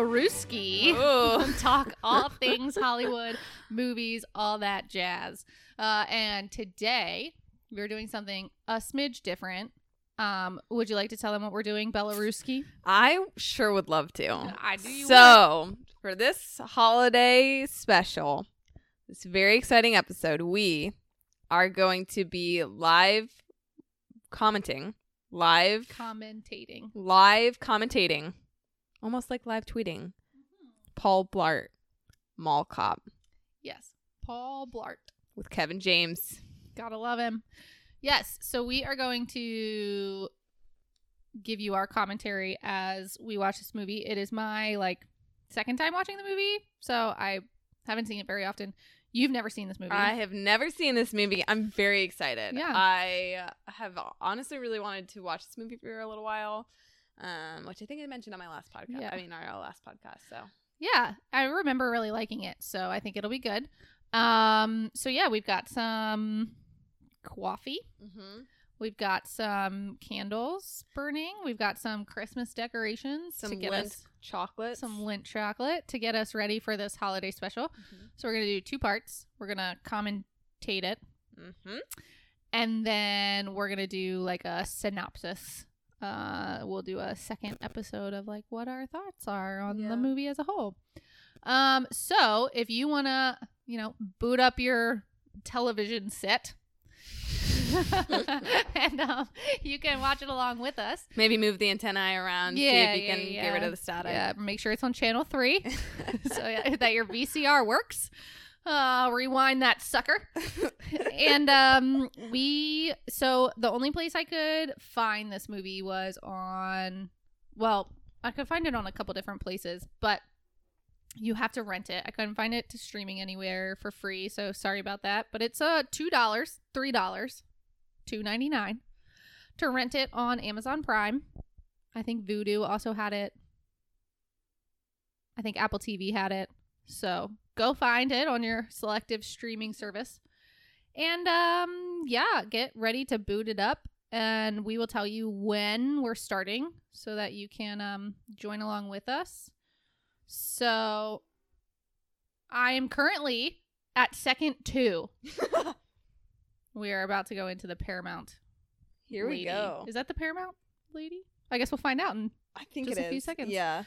Belarusky. Talk all things Hollywood, movies, all that jazz. Uh, and today we're doing something a smidge different. Um, would you like to tell them what we're doing, Belaruski? I sure would love to. I you so, for this holiday special, this very exciting episode, we are going to be live commenting, live, Commentating. live commentating, almost like live tweeting. Mm-hmm. Paul Blart, Mall Cop Yes. Paul Blart. with Kevin James. Gotta love him. Yes. So we are going to give you our commentary as we watch this movie. It is my like second time watching the movie, so I haven't seen it very often. You've never seen this movie. I have never seen this movie. I'm very excited. Yeah. I have honestly really wanted to watch this movie for a little while, um, which I think I mentioned on my last podcast. Yeah. I mean, our last podcast. So yeah, I remember really liking it, so I think it'll be good. Um, so yeah, we've got some coffee. mm-hmm. We've got some candles burning. We've got some Christmas decorations some to get Lindt us chocolate, some Lindt chocolate to get us ready for this holiday special. Mm-hmm. So we're gonna do two parts. We're gonna commentate it, Mm-hmm. and then we're gonna do like a synopsis. Uh, we'll do a second episode of like what our thoughts are on Yeah. the movie as a whole. Um, so if you wanna, you know, boot up your television set. and um, you can watch it along with us. Maybe move the antennae around. see Yeah, if you yeah, can yeah. get rid of the static. Yeah, make sure it's on channel three. so yeah, that your VCR works. Uh, rewind that sucker. and um, we so the only place I could find this movie was on. Well, I could find it on a couple different places, but you have to rent it. I couldn't find it to streaming anywhere for free, so sorry about that. But it's uh two dollars, three dollars, two ninety nine to rent it on Amazon Prime. I think Vudu also had it. I think Apple TV had it. So go find it on your selective streaming service. And um yeah, get ready to boot it up and we will tell you when we're starting so that you can um join along with us. So I am currently at second 2. We are about to go into the Paramount. Here we go. Is that the Paramount lady? I guess we'll find out in I think just it a few seconds. Yeah.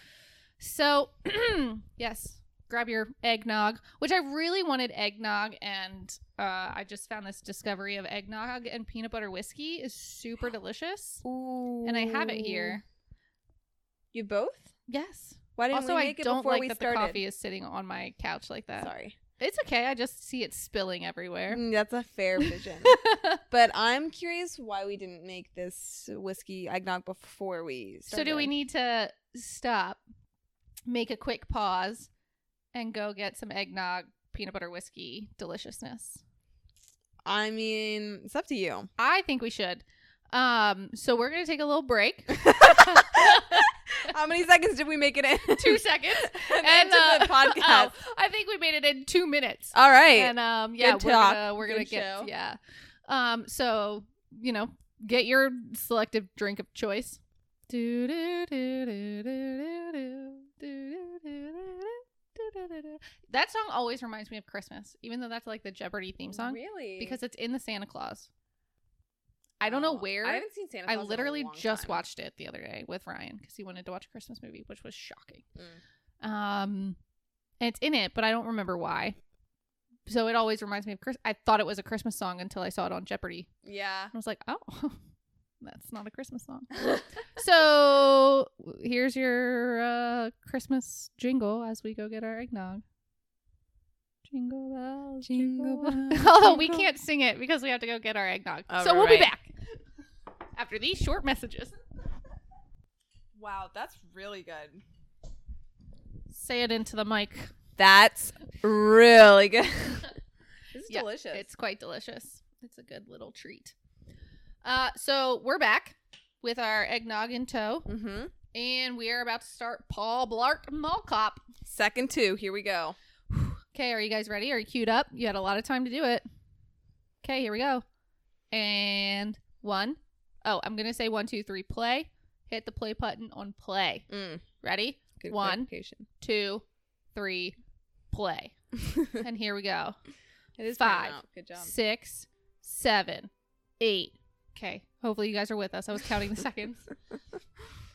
so, yes, grab your eggnog, which I really wanted eggnog, and uh, I just found this discovery of eggnog and peanut butter whiskey is super delicious, Ooh. and I have it here. You both? Yes. Why didn't Also, we I make it don't before like we that started? the coffee is sitting on my couch like that. Sorry. It's okay. I just see it spilling everywhere. Mm, That's a fair vision. but I'm curious why we didn't make this whiskey eggnog before we so, do we need to stop, make a quick pause, and go get some eggnog, peanut butter whiskey deliciousness? I mean, it's up to you. I think we should. Um, so we're gonna take a little break, How many seconds did we make it in? two seconds, and, and uh, the podcast. oh, I think we made it in two minutes. All right. And um, yeah, Good we're talk. gonna we're gonna get show. yeah. Um, so you know, get your selective drink of choice. Do, do, do, do, do, do, do, do, do, do, do, do, do, do. That song always reminds me of Christmas, even though that's like the Jeopardy theme song Really? because it's in the Santa Claus. I don't know Oh, where. I haven't seen Santa I Claus a literally just time. watched it the other day with Ryan because he wanted to watch a Christmas movie, which was shocking. Mm. Um, and it's in it, but I don't remember why. So it always reminds me of Chris. I thought it was a Christmas song until I saw it on Jeopardy. Yeah. I was like, oh, that's not a Christmas song. so here's your uh, Christmas jingle as we go get our eggnog. Jingle bells, Jingle bells, Although we can't sing it because we have to go get our eggnog. So we'll be right. back after these short messages. wow, that's really good. Say it into the mic. That's really good. this is Yeah, delicious. It's quite delicious. It's a good little treat. Uh, so we're back with our eggnog in tow, mm-hmm. and we are about to start Paul Blart Mall Cop. Second two. Here we go. Okay, are you guys ready? Are you queued up? You had a lot of time to do it. Okay, here we go. And one. Oh, I'm gonna say one, two, three, play. Hit the play button on play. Mm. Ready? Good One. clarification. two, three, play. and here we go. it is Five. Good job. Six, seven, eight. Okay. Hopefully you guys are with us. I was counting the seconds.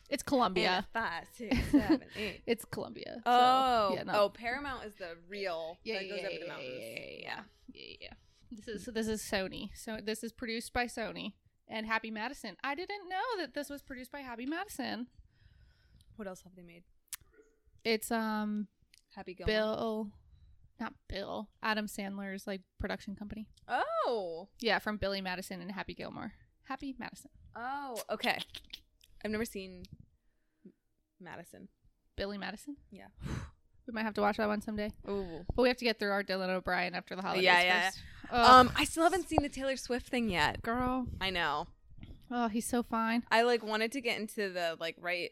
It's Columbia. And five, six, seven, eight. It's Columbia. so, Oh, yeah, no. oh, Paramount is the real yeah, that yeah, goes yeah, the yeah, mountains. yeah, yeah, yeah, yeah, yeah. This is this is Sony. So this is produced by Sony and Happy Madison. I didn't know that this was produced by Happy Madison. What else have they made? It's um Happy Gilmore. Bill, not Bill, Adam Sandler's like production company. Oh, Yeah, from Billy Madison and Happy Gilmore. Happy Madison. oh, okay. I've never seen Madison. Billy Madison. Yeah. We might have to watch that one someday. Ooh. But we have to get through our Dylan O'Brien after the holidays Yeah, yeah. first. Um, I still haven't seen the Taylor Swift thing yet. girl. I know. Oh, he's so fine. I like wanted to get into the like right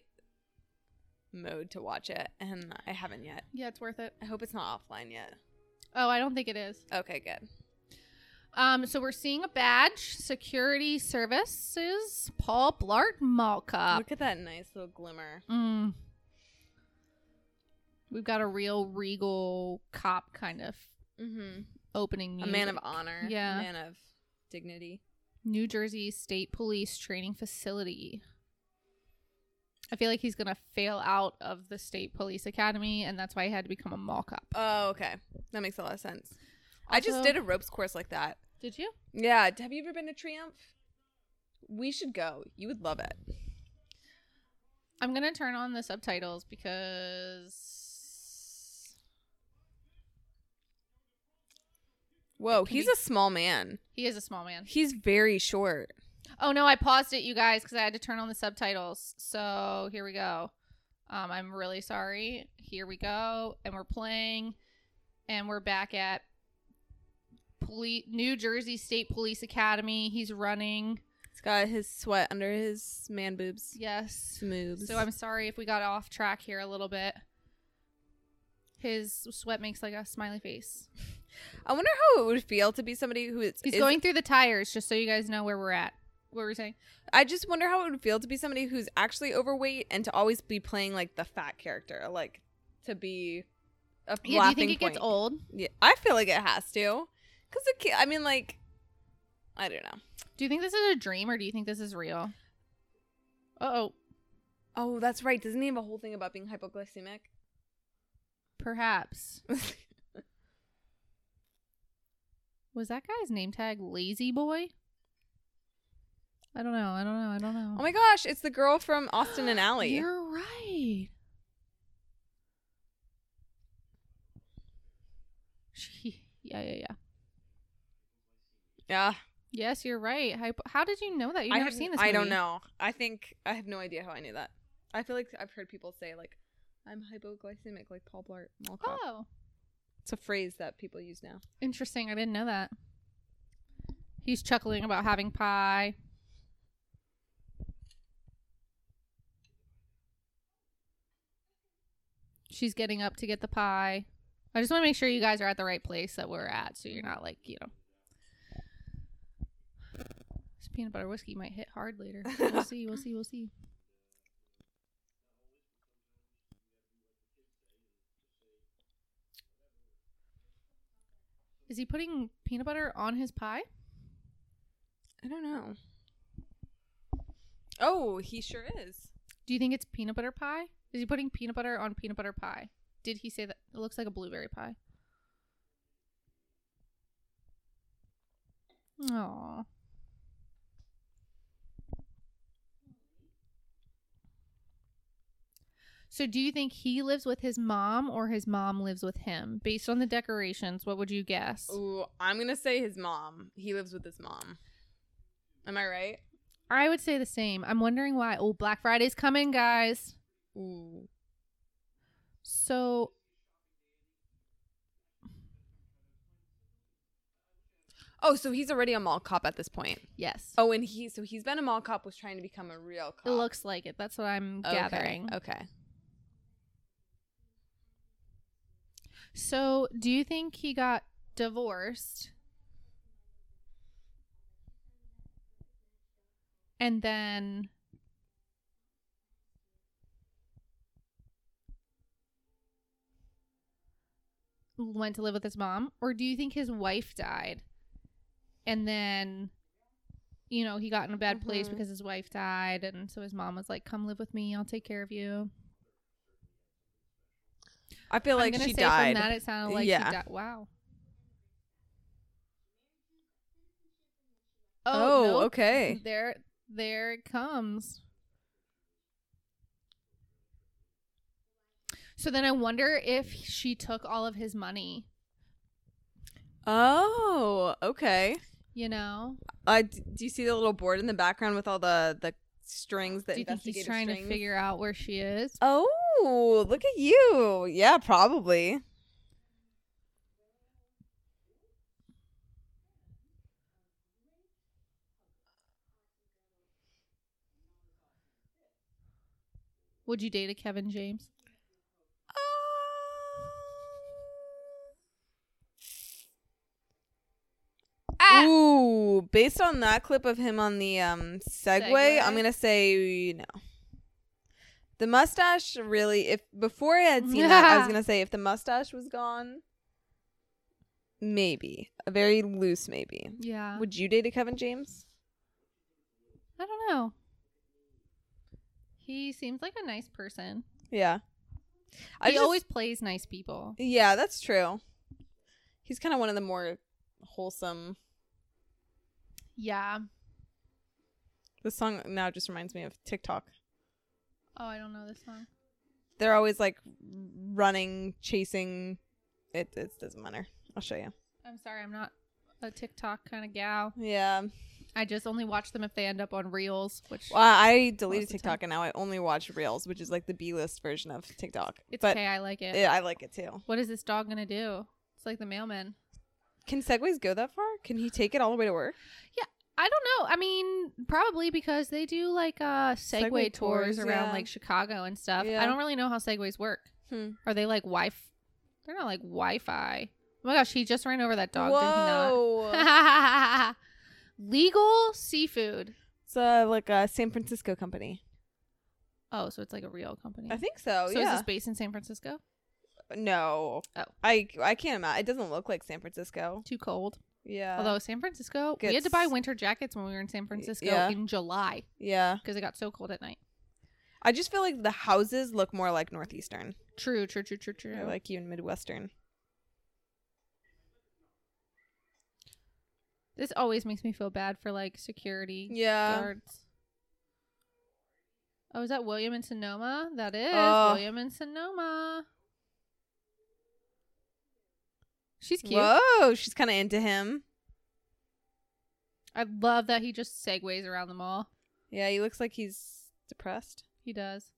mode to watch it, and I haven't yet. Yeah, it's worth it. I hope it's not offline yet. Oh, I don't think it is. Okay, good. Um, so we're seeing a badge, security services, Paul Blart Mall Cop. Look at that nice little glimmer. Mm. We've got a real regal cop kind of Mm-hmm. opening. A man of honor. Yeah. A man of dignity. New Jersey State Police Training Facility. I feel like he's gonna fail out of the State Police Academy, and that's why he had to become a mall cop. Oh, okay. That makes a lot of sense. I just did a ropes course like that. Did you? Yeah. Have you ever been to Triumph? We should go. You would love it. I'm gonna turn on the subtitles because Whoa, Can he's we- a small man. he is a small man. He's very short. Oh no, I paused it, you guys, because I had to turn on the subtitles. So here we go. Um, I'm really sorry. Here we go, and we're playing, and we're back at Poli- New Jersey State Police Academy. He's running. He's got his sweat under his man boobs. Yes. Smooth. So I'm sorry if we got off track here a little bit. His sweat makes like a smiley face. I wonder how it would feel to be somebody who is. He's is- going through the tires, just so you guys know where we're at. What were we saying? I just wonder how it would feel to be somebody who's actually overweight and to always be playing like the fat character, like to be a Yeah, do you laughing think it gets old? Yeah, I feel like it has to, because the kid. I mean, like, I don't know. Do you think this is a dream or do you think this is real? Uh oh, Oh, that's right. Doesn't he have a whole thing about being hypoglycemic? perhaps. Was that guy's name tag Lazy Boy? I don't know. I don't know. I don't know. oh my gosh, it's the girl from Austin and Ally. You're right. She, yeah, yeah, yeah. Yeah, Yes, you're right. Hypo- How did you know that? You've I never have- seen this. I don't know. I think I have no idea how I knew that. I feel like I've heard people say like, "I'm hypoglycemic," like Paul Blart Mall Cop. Oh, It's a phrase that people use now. interesting. I didn't know that. He's chuckling about having pie. She's getting up to get the pie. I just want to make sure you guys are at the right place that we're at, so you're not like you know. Peanut butter whiskey might hit hard later. We'll see. We'll see. We'll see. Is he putting peanut butter on his pie? I don't know. Oh, he sure is. Do you think it's peanut butter pie? Is he putting peanut butter on peanut butter pie? Did he say that? It looks like a blueberry pie. Aww. So, do you think he lives with his mom or his mom lives with him? Based on the decorations, what would you guess? Ooh, I'm gonna say his mom. He lives with his mom. Am I right? I would say the same. I'm wondering why. Oh, Black Friday's coming, guys. Ooh. So, Oh, so he's already a mall cop at this point. yes. Oh, and he so he's been a mall cop was trying to become a real cop. It looks like it. That's what I'm Okay, gathering. Okay. So, do you think he got divorced? And then went to live with his mom or do you think his wife died and then you know he got in a bad mm-hmm. place because his wife died and so his mom was like come live with me i'll take care of you I feel like she say died. from that it sounded like Yeah. she died. Wow. oh, nope. okay. There, there it comes. So then I wonder if she took all of his money. Oh, okay. You know, Uh, do you see the little board in the background with all the the strings that do you think he's trying strings? to figure out where she is? Oh, look at you. Yeah, probably. Would you date a Kevin James? Ah! Ooh, based on that clip of him on the um Segway, Segway? I'm gonna say no. The mustache really if before I had seen that, I was gonna say if the mustache was gone, maybe. A very loose maybe. Yeah. Would you date a Kevin James? I don't know. He seems like a nice person. Yeah. I he just- always plays nice people. Yeah, that's true. He's kind of one of the more wholesome. Yeah. The song now just reminds me of TikTok. Oh, I don't know this song. They're always like running, chasing. It it doesn't matter. I'll show you. I'm sorry, I'm not a TikTok kind of gal. Yeah. I just only watch them if they end up on Reels, which Well, I deleted Most of the TikTok and now I only watch Reels, which is like the B list version of TikTok. it's but okay. I like it. yeah, I like it too. What is this dog gonna do? It's like the mailman. Can segways go that far? Can he take it all the way to work? I don't know. I mean, probably because they do like uh Segway, Segway tours, tours, around yeah. like Chicago and stuff. Yeah. I don't really know how Segways work. Hmm. Are they like Wi? They're not like Wi-Fi. Oh my gosh, he just ran over that dog. Did he not? Legal seafood. it's uh, like a San Francisco company. Oh, so it's like a real company. I think so. so. Is this based in San Francisco? no. Oh. I I can't imagine. It doesn't look like San Francisco. Too cold. Yeah. Although San Francisco, we had to buy winter jackets when we were in San Francisco yeah. in July yeah. because it got so cold at night. I just feel like the houses look more like northeastern. True, true, true, true, true. Or like even midwestern. this always makes me feel bad for like security Yeah. guards. Oh, is that William and Sonoma? That is Oh. William and Sonoma. She's cute. Whoa, she's kind of into him. I love that he just segues around the mall. Yeah, he looks like he's depressed. He does.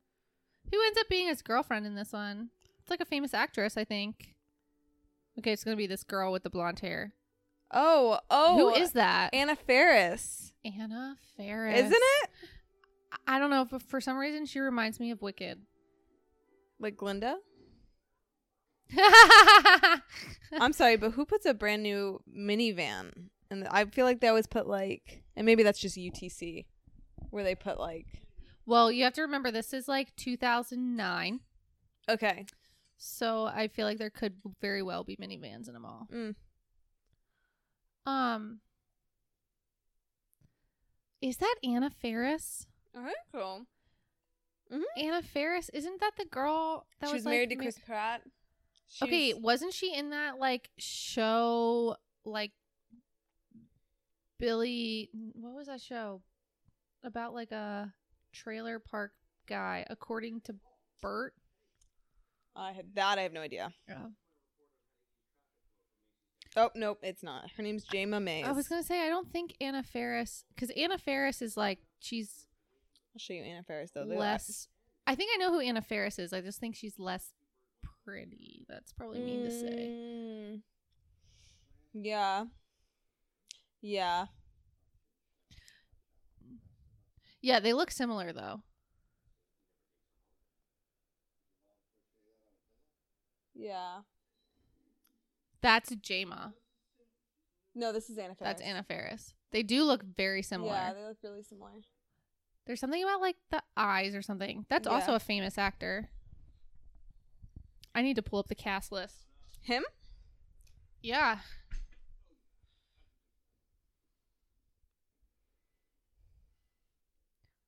Who ends up being his girlfriend in this one? It's like a famous actress, I think. Okay, it's gonna be this girl with the blonde hair. Oh, oh. Who is that? Anna Faris? Anna Faris. Isn't it? I don't know, but for some reason she reminds me of Wicked. Like Glinda? I'm sorry, but who puts a brand new minivan? And I feel like they always put like, and maybe that's just UTC, where they put like, well, you have to remember this is like 2009, okay, so I feel like there could very well be minivans in a mall. Mm. Um, is that Anna Faris? all right, cool. Anna Faris, isn't that the girl that She was was like, married to Chris Pratt. Okay, was- wasn't she in that like show like Billy what was that show? About like a trailer park guy according to Bert. I had that. I have no idea. Yeah. Oh nope, it's not. Her name's Jayma May. I was going to say I don't think Anna Faris cuz Anna Faris is like she's I'll show you Anna Faris though. That. less I think I know who Anna Faris is. I just think she's less pretty. That's probably mean to say. Mm. Yeah. Yeah. Yeah, they look similar though. Yeah. That's Jayma. No, this is Anna Faris. That's Anna Faris. They do look very similar. Yeah, they look really similar. There's something about like the eyes or something. That's also a famous actor. I need to pull up the cast list. Him? Yeah.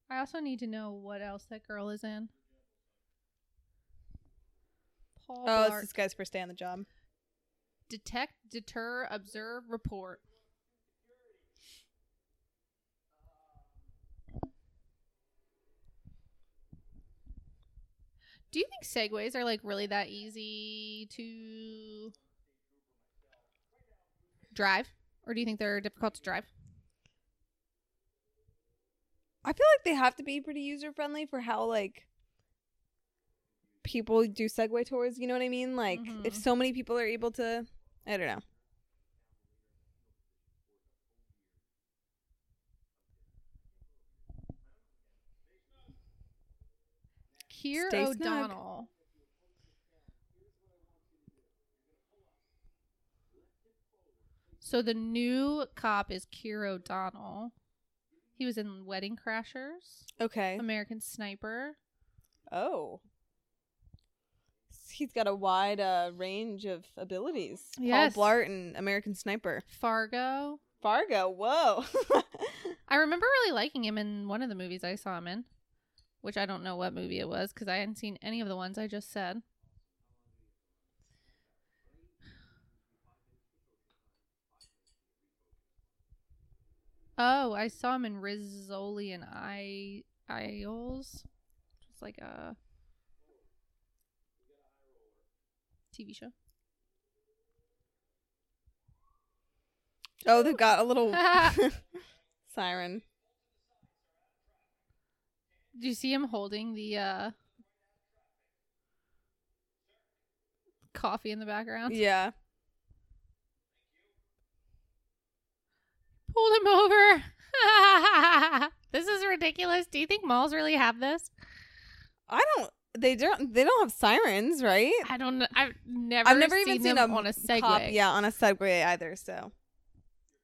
I also need to know what else that girl is in. Paul Oh, it's this guy's first day on the job. Detect, deter, observe, report. Do you think segues are like really that easy to drive? Or do you think they're difficult to drive? I feel like they have to be pretty user friendly for how like people do Segway tours. You know what I mean? Like if Mhm. so many people are able to, I don't know. Keir Stay snug. O'Donnell. So the new cop is Keir O'Donnell. He was in Wedding Crashers, Okay. American Sniper. Oh. He's got a wide uh, range of abilities. Yes. Paul Blart and American Sniper. Fargo. Fargo. Whoa. I remember really liking him in one of the movies I saw him in, which I don't know what movie it was because I hadn't seen any of the ones I just said. Oh, I saw him in Rizzoli and I Isles. It's like a TV show. oh, they've got a little siren. Do you see him holding the uh coffee in the background? Yeah. Pulled him over. this is ridiculous. Do you think malls really have this? I don't. They don't. They don't have sirens, right? I don't. I've never I've never even seen them a on a Segway. cop, yeah, on a Segway either. So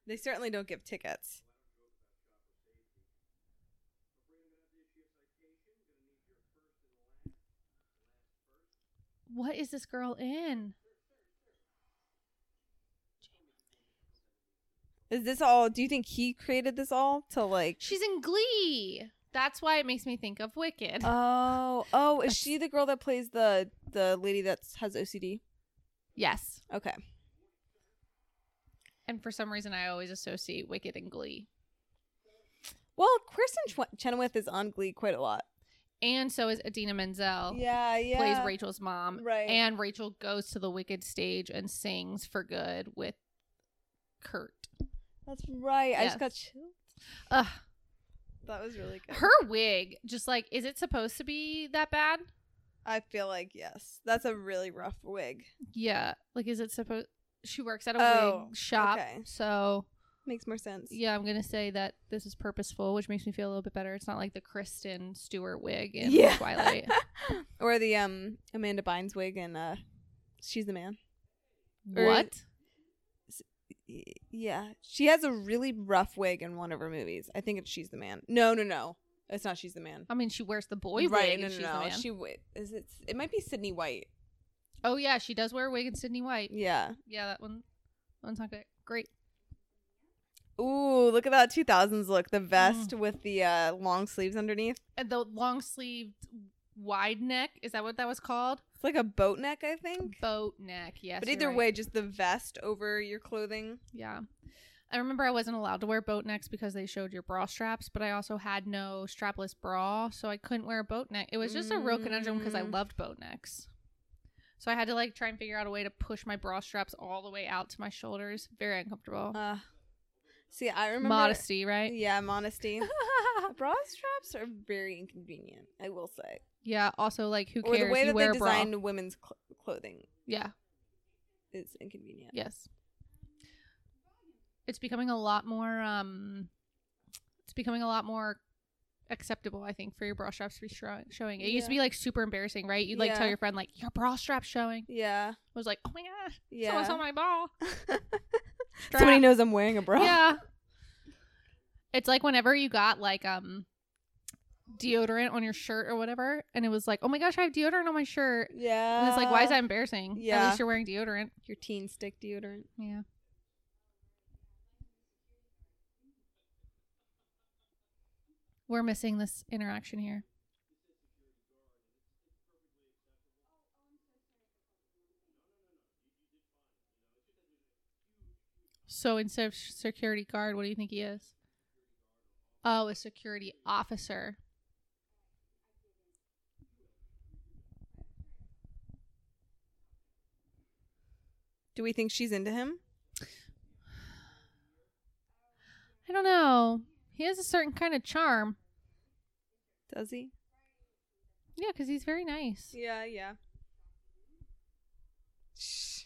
they certainly don't give tickets. What is this girl in? Is this all? Do you think he created this all to like? She's in Glee. That's why it makes me think of Wicked. Oh, oh, is she the girl that plays the the lady that has OCD? yes. Okay. And for some reason, I always associate Wicked and Glee. Well, Kristin Ch- Chenoweth is on Glee quite a lot. And so is Idina Menzel. Yeah, yeah. Plays Rachel's mom. Right. And Rachel goes to the Wicked stage and sings for good with Kurt. That's right. I just got chilled. Ugh. That was really good. Her wig, just like, is it supposed to be that bad? I feel like yes. That's a really rough wig. Yeah. Like, is it supposed? She works at a Oh, wig shop, okay. so Makes more sense. yeah, I'm gonna say that this is purposeful, which makes me feel a little bit better. It's not like the Kristen Stewart wig in Yeah. Twilight. or the um Amanda Bynes wig and uh She's the Man. What? Y- Yeah. She has a really rough wig in one of her movies. I think it's She's the Man. No, no, no. It's not She's the Man. I mean, she wears the boy right, wig. no, and no, she's no. She is it it might be Sydney White. oh yeah, she does wear a wig in Sydney White. Yeah. Yeah, that one. that One's not good. Great. Ooh, look at that 2000s look. The Mm. vest with the uh long sleeves underneath. And the long sleeved wide neck. Is that what that was called? It's like a boat neck, I think. Boat neck. Yes. but either right. way, just the vest over your clothing. Yeah. I remember I wasn't allowed to wear boat necks because they showed your bra straps, but I also had no strapless bra, so I couldn't wear a boat neck. It was just a real conundrum because I Mm. loved boat necks. So I had to like try and figure out a way to push my bra straps all the way out to my shoulders. Very uncomfortable. Uh See, I remember Modesty, right? Yeah, modesty. Bra straps are very inconvenient, I will say. yeah. Also, like, who Or cares? the way you that they a bra. designed women's cl- clothing Yeah. is inconvenient. Yes. It's becoming a lot more um it's becoming a lot more acceptable, I think, for your bra straps to be showing. showing. It used to be like super embarrassing, right? You'd like tell your friend like your bra strap's showing. Yeah. I was like, "Oh my gosh, Yeah. someone saw my bra." Somebody knows I'm wearing a bra. Yeah. It's like whenever you got like um deodorant on your shirt or whatever, and it was like, oh my gosh, I have deodorant on my shirt. Yeah. And it's like, why is that embarrassing? Yeah. At least you're wearing deodorant. your teen stick deodorant? Yeah. We're missing this interaction here. So instead of security guard, what do you think he is? Oh, a security officer. Do we think she's into him? I don't know. He has a certain kind of charm. Does he? Yeah, because he's very nice. Yeah, yeah. Shh.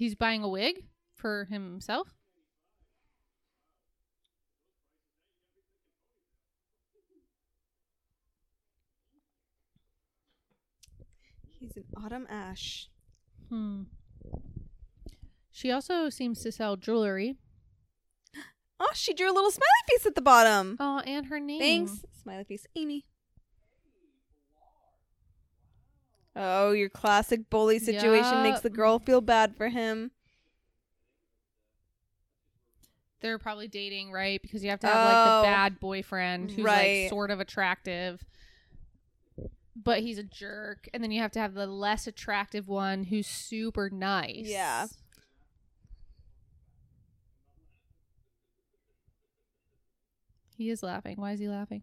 He's buying a wig for himself. He's an autumn ash. Hmm. She also seems to sell jewelry. Oh, she drew a little smiley face at the bottom. Oh, and her name. Thanks. Smiley face, Amy. Oh, your classic bully situation makes the girl feel bad for him. They're probably dating, right? Because you have to have like Oh. the bad boyfriend who's Right. like sort of attractive, but he's a jerk, and then you have to have the less attractive one who's super nice. Yeah. He is laughing. Why is he laughing?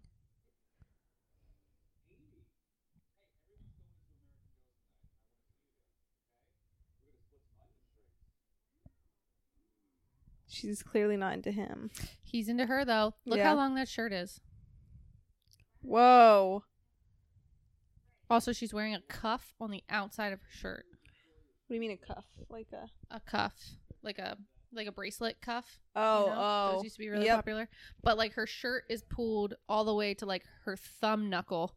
She's clearly not into him. He's into her though. Look Yeah. how long that shirt is. Whoa. Also, she's wearing a cuff on the outside of her shirt. What do you mean a cuff? Like a A cuff, like a like a bracelet cuff. you Oh, know? oh. those used to be really Yep. popular. But like her shirt is pulled all the way to like her thumb knuckle,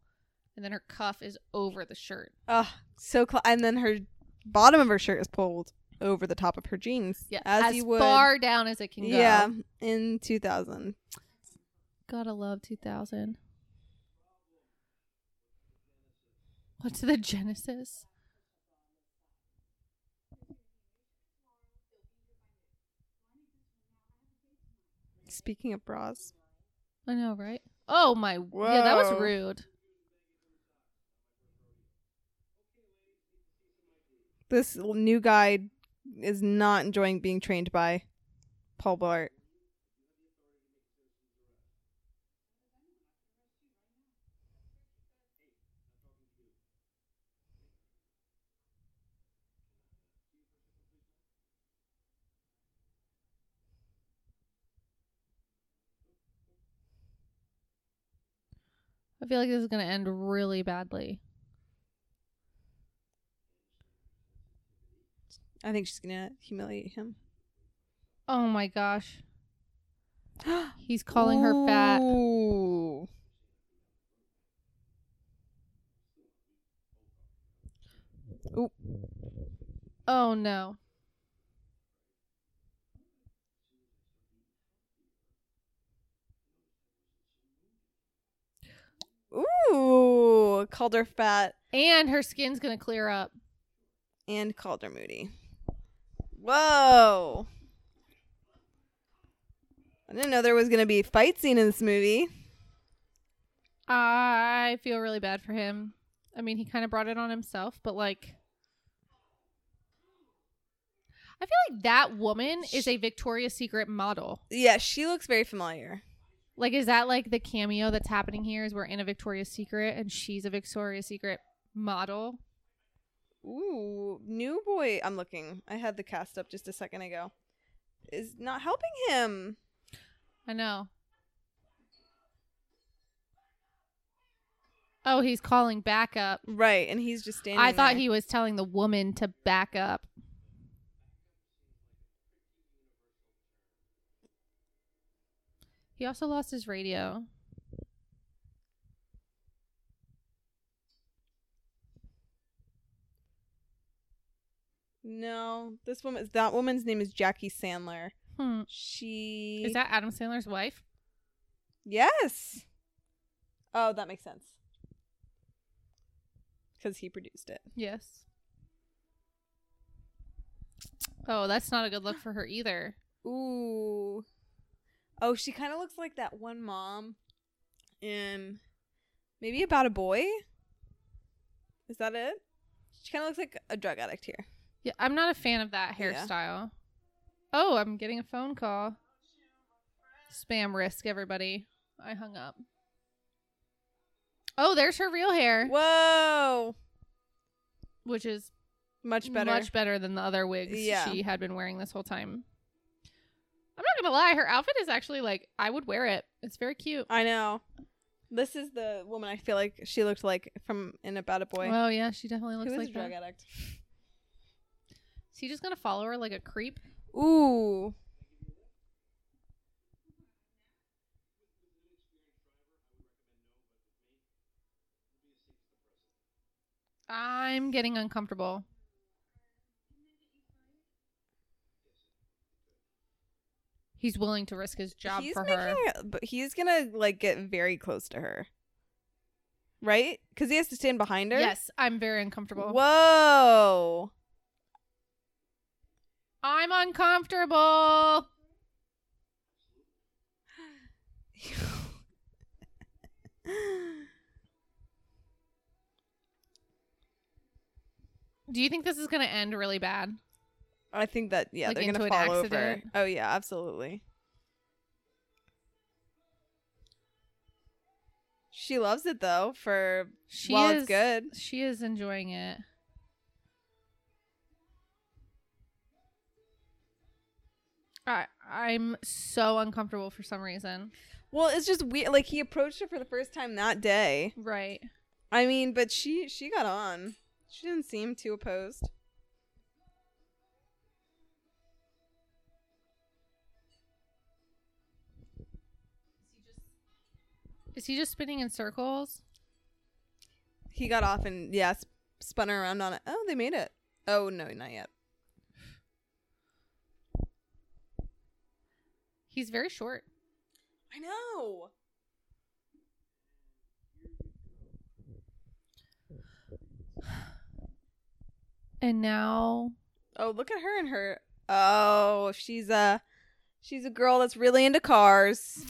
and then her cuff is over the shirt. Oh, so cl- and then her bottom of her shirt is pulled over the top of her jeans. Yeah, as, as you would. far down as it can go. yeah, in 2000. gotta love 2000. What's the genesis? Speaking of bras, I know, right? Oh my, yeah, that was rude. this new guy is not enjoying being trained by Paul Blart. I feel like this is gonna end really badly. I think she's gonna humiliate him. Oh my gosh, he's calling her fat. Ooh. Oh no. Ooh, called her fat And her skin's gonna clear up. and called her moody. Whoa. I didn't know there was going to be a fight scene in this movie. I feel really bad for him. I mean, he kind of brought it on himself, but like, I feel like that woman is a Victoria's Secret model. Yeah, she looks very familiar. Like, is that like the cameo that's happening here? Is we're in a Victoria's Secret and she's a Victoria's Secret model? Ooh, new boy. I'm looking. I had the cast up just a second ago. Is not helping him. I know. Oh, he's calling back up. Right, and he's just standing I thought there. he was telling the woman to back up. He also lost his radio. No, this woman. That woman's name is Jackie Sandler. Hmm. She Is that Adam Sandler's wife? yes. Oh, that makes sense. Because he produced it. Yes. Oh, that's not a good look for her either. Ooh. Oh, she kind of looks like that one mom in maybe about a boy. Is that it? She kind of looks like a drug addict here. Yeah, I'm not a fan of that Yeah. hairstyle. Oh, I'm getting a phone call. Spam risk, everybody. I hung up. Oh, there's her real hair, Whoa. which is Much better. much better than the other wigs Yeah. she had been wearing this whole time. I'm not gonna lie, her outfit is actually like I would wear it. It's very cute. I know. This is the woman I feel like she looked like from in About a Boy. Oh yeah, she definitely looks like a drug addict? Is he just gonna follow her like a creep? Ooh. I'm getting uncomfortable. He's willing to risk his job he's for making her. but he's gonna like get very close to her, right? Because he has to stand behind her. Yes, I'm very uncomfortable. Whoa. I'm uncomfortable. Do you think this is going to end really bad? I think that yeah, Like they're gonna an fall over. Oh yeah, absolutely. She loves it though. For She while is it's good, She is enjoying it. I I'm so uncomfortable for some reason. well, it's just weird. Like he approached her for the first time that day. Right. I mean, but she she got on. She didn't seem too opposed. Is he just spinning in circles? He got off and yeah, sp- spun her around on it. Oh, they made it. Oh no, not yet. He's very short. I know. And now Oh, look at her and her. Oh, she's a she's a girl that's really into cars.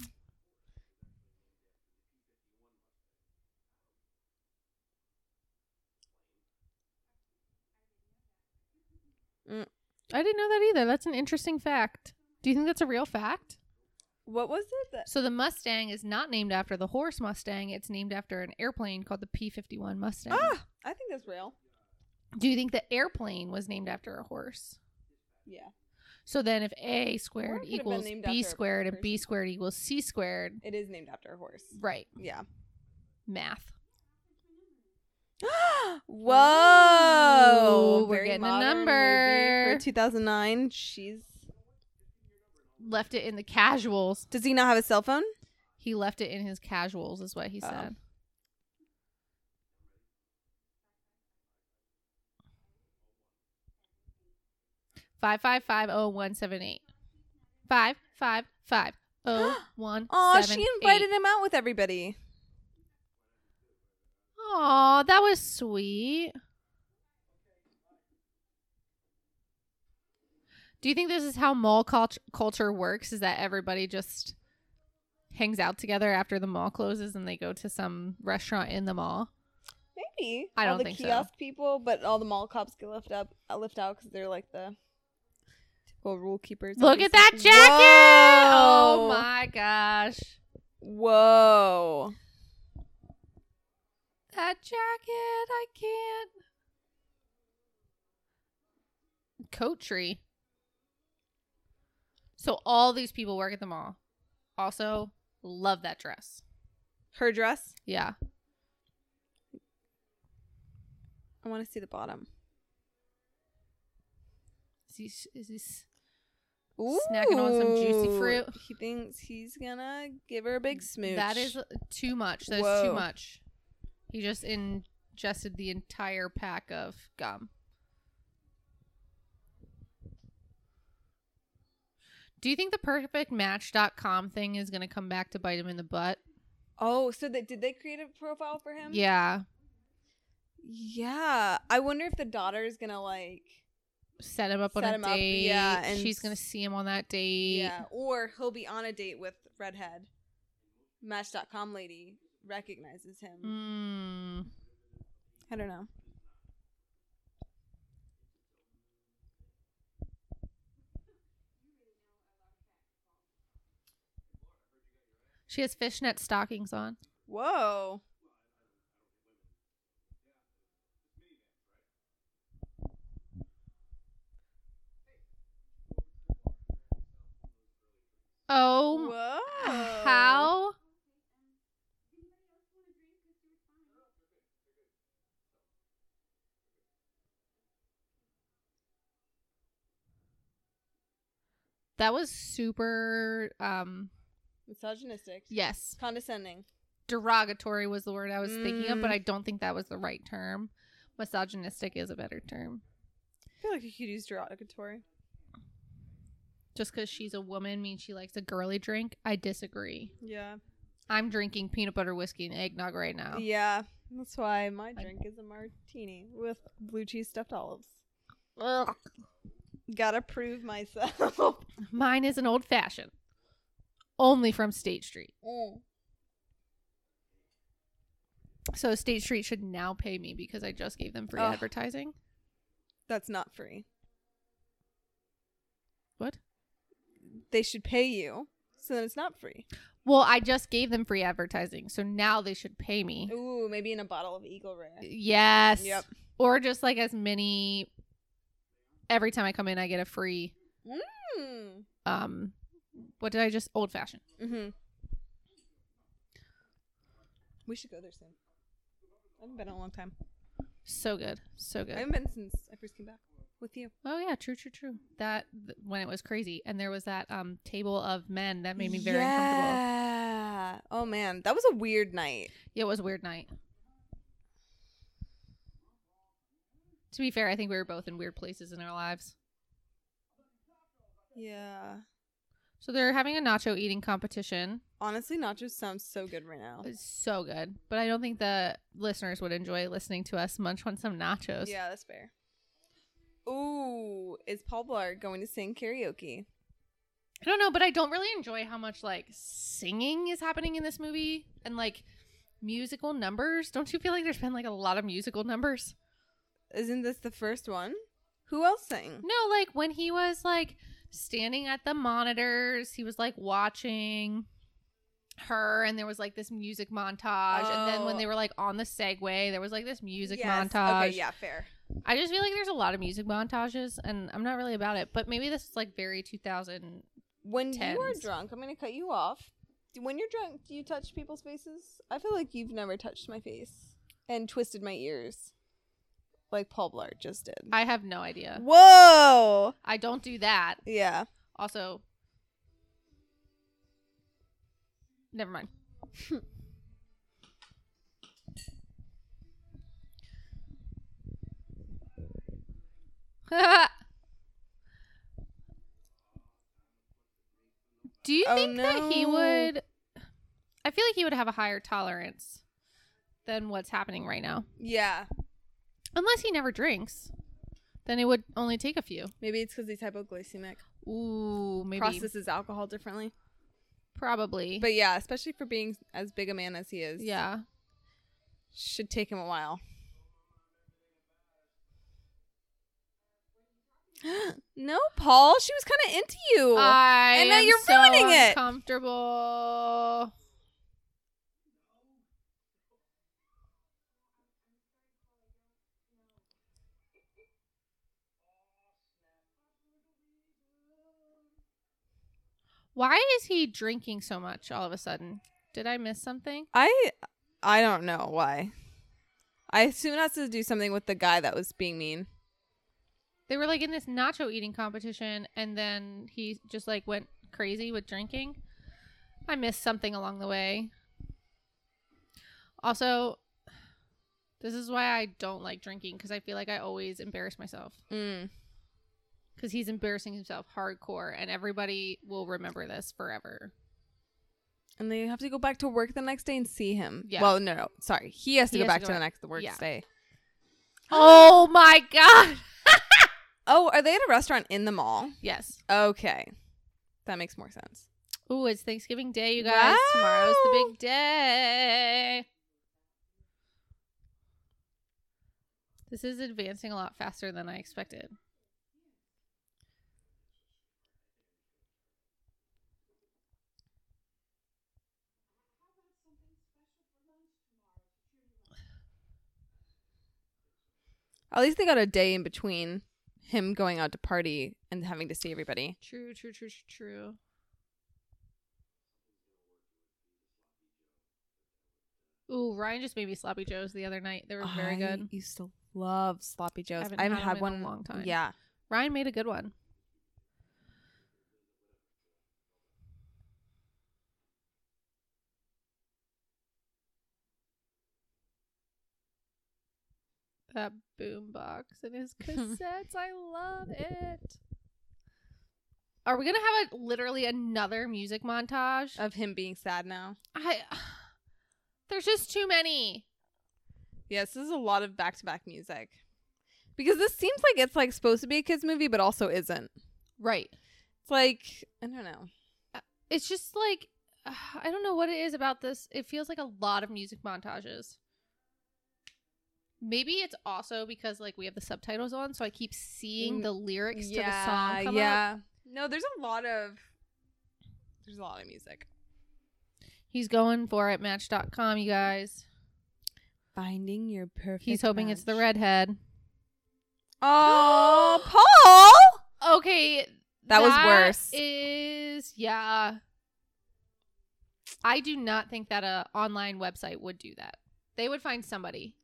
Mm. I didn't know that either. That's an interesting fact. Do you think that's a real fact? What was it? That So the Mustang is not named after the horse Mustang. It's named after an airplane called the P-51 Mustang. ah, I think that's real. Do you think the airplane was named after a horse? Yeah, So then if A squared it could have been equals B squared and B squared equals C squared, it is named after a horse. right, Yeah. math. Whoa! Ooh, we're getting a number. for 2009. She's. Left it in the casuals. Does he not have a cell phone? He left it in his casuals is what he Oh. said. Five five five oh one seven eight. Five five five oh one Oh, she invited eight. him out with everybody. Oh, that was sweet. Do you think this is how mall cult- culture works? Is that everybody just hangs out together after the mall closes and they go to some restaurant in the mall? Maybe. I all don't the think so. kiosk people, but all the mall cops get left up, uh, lift out because they're like the typical rule keepers. Look at that jacket! Oh my gosh. Whoa! That jacket, I can't. Coat tree. So all these people work at the mall. Also, love that dress. Her dress. Yeah. I want to see the bottom. Is he, is he s- Snacking on some juicy fruit. He thinks he's gonna give her a big smooch. That is too much. That's too much. He just ingested the entire pack of gum. Do you think the perfectmatch.com thing is going to come back to bite him in the butt? Oh, so they, did they create a profile for him? Yeah. Yeah. I wonder if the daughter is gonna like. Set him up on Set a him up, date. yeah, and She's going to see him on that date. Yeah. Or he'll be on a date with redhead. Match.com lady recognizes him. Mm. I don't know. She has fishnet stockings on. Whoa. Oh, Whoa. how? That was super um Misogynistic. yes. Condescending. Derogatory was the word I was thinking of, but Mm. I don't think that was the right term. Misogynistic is a better term. I feel like you could use derogatory. Just because she's a woman means she likes a girly drink. I disagree. Yeah. I'm drinking peanut butter whiskey and eggnog right now. Yeah. That's why my drink is a martini with blue cheese stuffed olives. Ugh. Gotta prove myself. Mine is an old fashioned. Only from State Street. Mm. So State Street should now pay me because I just gave them free Ugh. advertising. That's not free. What? They should pay you, so then it's not free. Well, I just gave them free advertising, so now they should pay me. Ooh, maybe in a bottle of Eagle Rare. Yes. Yep. Or just like as many every time I come in I get a free Mm. um what did I just old fashioned. Mm-hmm. We should go there soon. I haven't been in a long time. So good. So good. I haven't been since I first came back with you. Oh yeah, true, true, true. That th- when it was crazy, and there was that um table of men that made me very uncomfortable. Yeah. Oh man, that was a weird night. Yeah, it was a weird night. To be fair, I think we were both in weird places in our lives. Yeah. So they're having a nacho eating competition. Honestly, nachos sounds so good right now. It's so good, but I don't think the listeners would enjoy listening to us munch on some nachos. Yeah, that's fair. Ooh, is Paul Blart going to sing karaoke? I don't know, but I don't really enjoy how much like singing is happening in this movie and like musical numbers. Don't you feel like there's been like a lot of musical numbers? Isn't this the first one? Who else sang? No, like when he was like standing at the monitors, he was like watching her and there was like this music montage and then when Oh. they were like on the Segway, there was like this music Yes. montage. Okay, yeah, fair. I just feel like there's a lot of music montages and I'm not really about it, but maybe this is like very 2000 When you are drunk, I'm gonna cut you off. When you're drunk, do you touch people's faces? I feel like you've never touched my face and twisted my ears, like Paul Blart just did. I have no idea. Whoa! I don't do that. Yeah. Also, never mind. Do you Oh, think that he no. would? I feel like he would have a higher tolerance than what's happening right now. Yeah. Unless he never drinks, then it would only take a few. Maybe it's because he's hypoglycemic. Ooh, maybe Processes alcohol differently. probably. But yeah, especially for being as big a man as he is. yeah. Should take him a while. no, Paul. She was kind of into you. I And now you're so ruining it. Uncomfortable. Why is he drinking so much all of a sudden? Did I miss something? I I don't know why. I assume it has to do something with the guy that was being mean. They were like in this nacho eating competition and then he just like went crazy with drinking. I missed something along the way. Also, this is why I don't like drinking because I feel like I always embarrass myself. Mm. Because he's embarrassing himself hardcore, and everybody will remember this forever. And they have to go back to work the next day and see him. Yeah. Well, no, no. Sorry. He has to He go has to back go to the back- next work yeah. day. Oh my god! Oh, are they at a restaurant in the mall? yes. Okay. That makes more sense. Ooh, it's Thanksgiving Day, you guys. Tomorrow's the Wow. big day. This is advancing a lot faster than I expected. At least they got a day in between him going out to party and having to see everybody. True, true, true, true, true. Ooh, Ryan just made me sloppy joes the other night. They were very I good. used to love sloppy joes. haven't I haven't had had, them in one a long time. Yeah. Ryan made a good one. That boombox and his cassettes. I love it. Are we gonna have a literally another music montage? Of him being sad now. I there's just too many. Yes, this is a lot of back to back music. Because this seems like it's like supposed to be a kids movie, but also isn't. Right. It's like I don't know. Uh, it's just like I don't know what it is about this. It feels like a lot of music montages. Maybe it's also because like we have the subtitles on, so I keep seeing the lyrics to the song come yeah. up. No, there's a lot of there's a lot of music. He's going for it, match.com, you guys. Finding your perfect. He's hoping it's the redhead. Oh, Paul. Okay. That was worse. Is yeah. I do not think that a online website would do that. They would find somebody.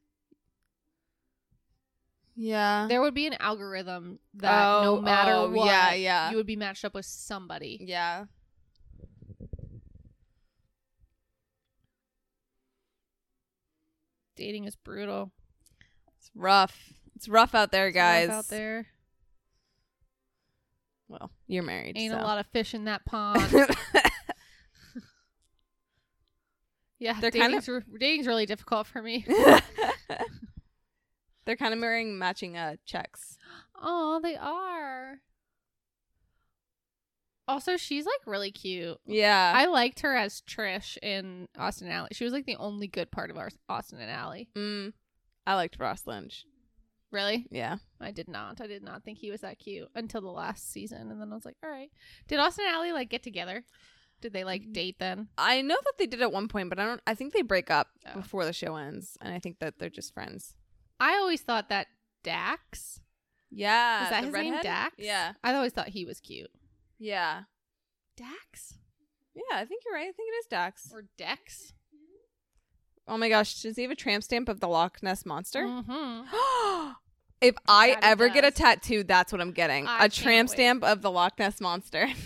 Yeah. There would be an algorithm that no Oh, matter oh, what, yeah, yeah. you would be matched up with somebody. Yeah. Dating is brutal, It's rough. It's rough out there, It's rough guys. out there Well, you're married. ain't so. a lot of fish in that pond. yeah, They're kind dating's, re- dating's really difficult for me. They're kind of wearing matching uh checks. Oh, they are. Also, she's like really cute. Yeah. I liked her as Trish in Austin and Ally. She was like the only good part of our Austin and Ally. mm, I liked Ross Lynch. Really? Yeah. I did not. I did not think he was that cute until the last season, and then I was like, all right. Did Austin and Ally like get together? Did they like date then? I know that they did at one point, but I don't. I think they break up Oh. before the show ends, and I think that they're just friends. I always thought that Dax Yeah. is that his name? Dax. Yeah. I always thought he was cute. Yeah. Dax Yeah. I think you're right. I think it is Dax. or Dex? Oh my gosh! Does he have a tramp stamp of the Loch Ness monster? Mm-hmm. if I he ever get a tattoo, that's what I'm getting. I a can't tramp wait. stamp of the Loch Ness monster.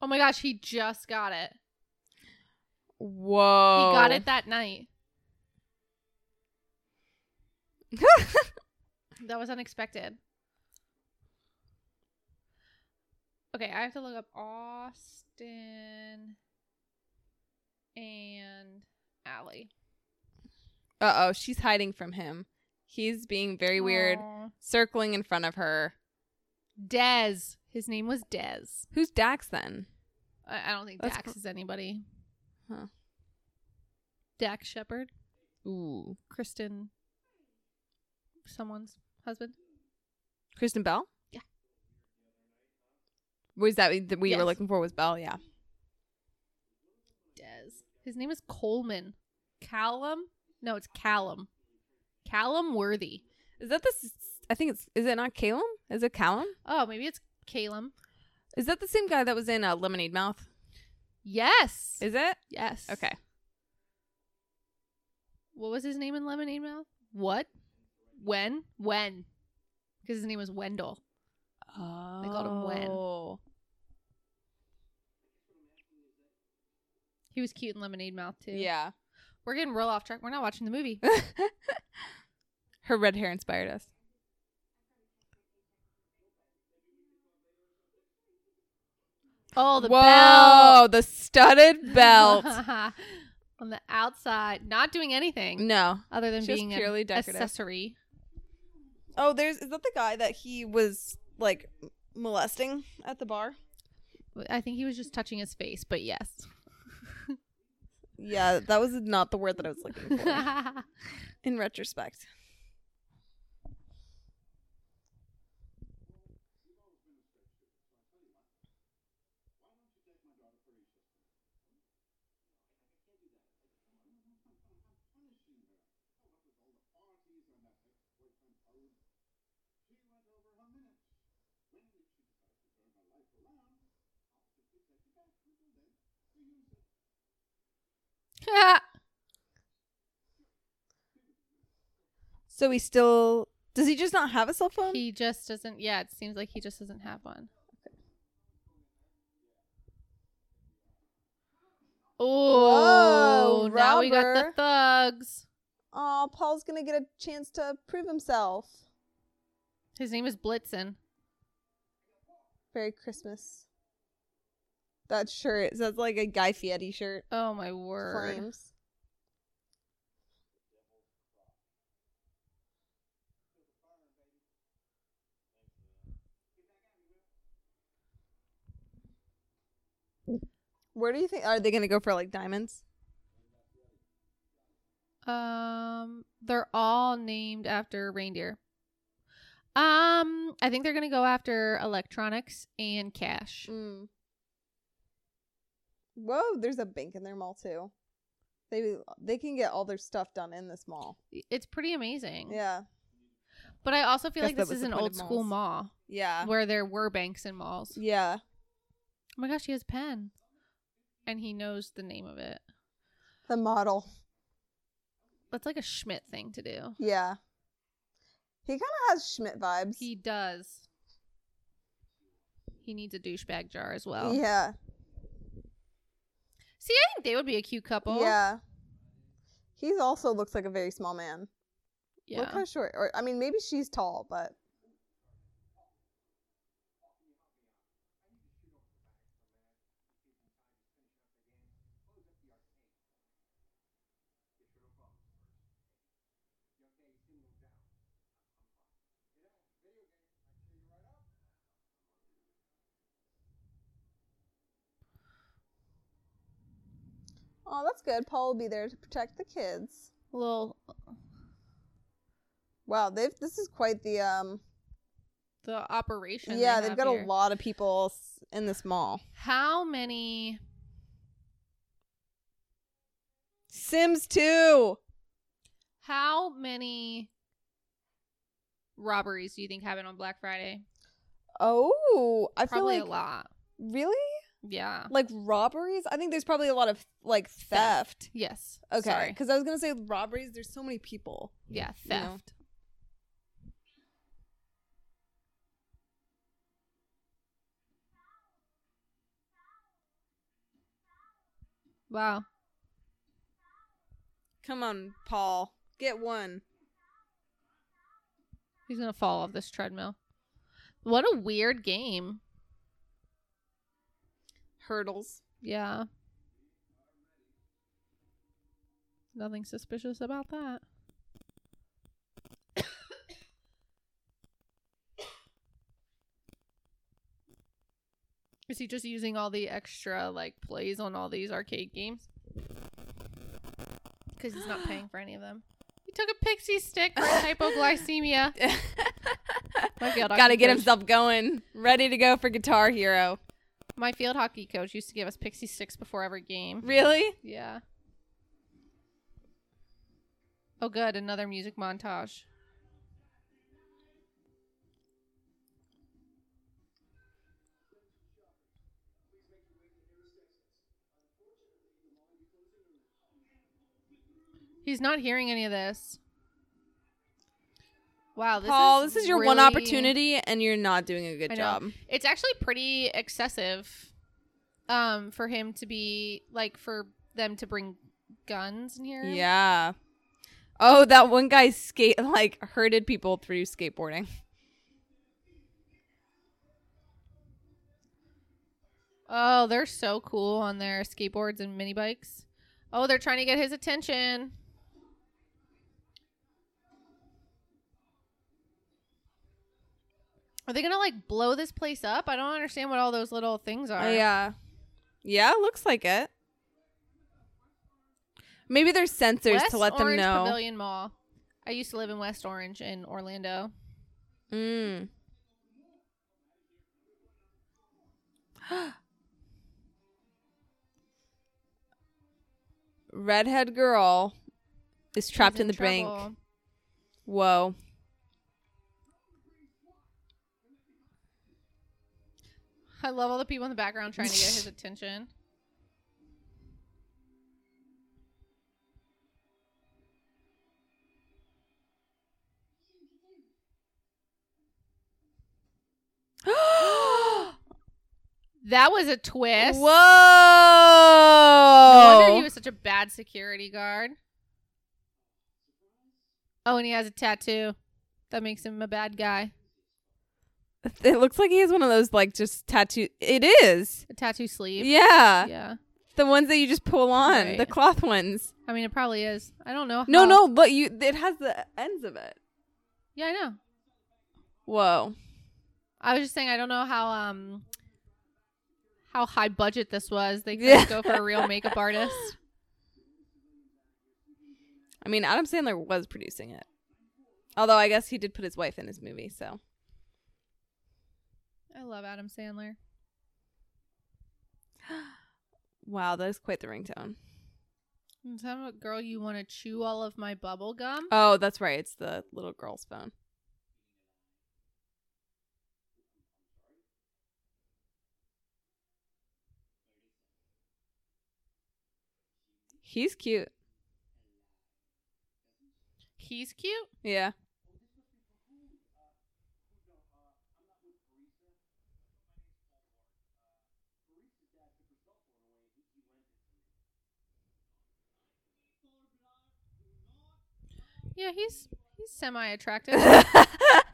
Oh my gosh, he just got it. Whoa! He got it that night. That was unexpected. Okay, I have to look up Austin and Ally. Uh oh, she's hiding from him. He's being very weird, Aw. circling in front of her. Dez. His name was Dez. Who's Dax then? I, I don't think That's Dax is anybody. Huh. Dax Shepard. Ooh, Kristen. Someone's husband. Kristen Bell. Yeah. Was that that we were looking for? Was Bell? Yeah. Dez. His name is Coleman. Callum? No, it's Callum. Calum Worthy. Is that the? s- I think it's. Is it not Calum? Is it Callum? Oh, maybe it's Calum. Is that the same guy that was in uh, Lemonade Mouth? Yes. Is it? yes. Okay. What was his name in Lemonade Mouth? What? When? When? Because his name was Wendell. Oh. They called him Wen. Oh. He was cute in Lemonade Mouth too. Yeah. We're getting real off track. We're not watching the movie. Her red hair inspired us. Oh, the Whoa, belt. the studded belt. On the outside, not doing anything no. other than just being purely an decorative. accessory. Oh, there's is that the guy that he was like molesting at the bar? I think he was just touching his face, but yes. Yeah, that was not the word that I was looking for. in retrospect. So he still does he just not have a cell phone? he just doesn't. Yeah, it seems like he just doesn't have one. Oh, Whoa, now we got the thugs. Oh, Paul's gonna get a chance to prove himself. His name is Blitzen. Very Christmas. That shirt is that like a Guy Fieri shirt? Oh my word. Flames. Where do you think are they gonna go for like diamonds? Um, they're all named after reindeer. Um, I think they're gonna go after electronics and cash. Mm. Whoa, there's a bank in their mall too. They they can get all their stuff done in this mall. It's pretty amazing. Yeah. But I also feel Guess like this is an old school mall Yeah. where there were banks and malls. Yeah. Oh my gosh, he has a pen, and he knows the name of it. The model. That's like a Schmidt thing to do. Yeah. He kind of has Schmidt vibes. He does. He needs a douchebag jar as well. Yeah. See, I think they would be a cute couple. Yeah. He also looks like a very small man. Yeah. Look kind of short. Or I mean, maybe she's tall, but oh, that's good. Paul will be there to protect the kids. little Wow, they've this is quite the um. the operation. yeah, they they've got here. a lot of people in this mall. How many? Sims 2. How many robberies do you think happen on Black Friday? Oh, I feel like a lot. really Yeah. like robberies. I think there's probably a lot of like theft. Yes. Okay, because I was gonna say robberies. There's so many people. Yeah. You know. Theft. Wow. Come on, Paul, get one. He's gonna fall off this treadmill. What a weird game. Hurdles. Yeah. Nothing suspicious about that. Is he just using all the extra like plays on all these arcade games? Because he's not paying for any of them. He took a pixie stick for hypoglycemia. My field Got to get coach- himself going, ready to go for Guitar Hero. My field hockey coach used to give us pixie sticks before every game. Really? Yeah. Oh, good. Another music montage. He's not hearing any of this. Wow, this Paul, is this is your one opportunity, and you're not doing a good job. It's actually pretty excessive um for him to be like for them to bring guns in here. Yeah. Oh, that one guy skate like herded people through skateboarding. Oh, they're so cool on their skateboards and mini bikes. Oh, they're trying to get his attention. Are they gonna like blow this place up? I don't understand what all those little things are. Uh, yeah. Yeah, looks like it. Maybe there's sensors West to let them Orange know. Pavilion Mall. I used to live in West Orange in Orlando. Mm. Redhead girl is trapped He's in the bank. Whoa. I love all the people in the background trying to get his attention. That was a twist. Whoa! No wonder he was such a bad security guard. Oh, and he has a tattoo. That makes him a bad guy. It looks like he has one of those like just tattoo. It is. A tattoo sleeve. Yeah. Yeah. The ones that you just pull on, Right. the cloth ones. I mean, it probably is. I don't know. No, no, but you it has the ends of it. Yeah, I know. Whoa. I was just saying I don't know how um how high budget this was. They could Yeah. go for a real makeup artist. I mean, Adam Sandler was producing it. Although I guess he did put his wife in his movie, so. I love Adam Sandler. Wow, that is quite the ringtone. Tell a girl you want to chew all of my bubble gum. Oh, that's right. It's the little girl's phone. He's cute. He's cute. Yeah. Yeah, he's he's semi attractive.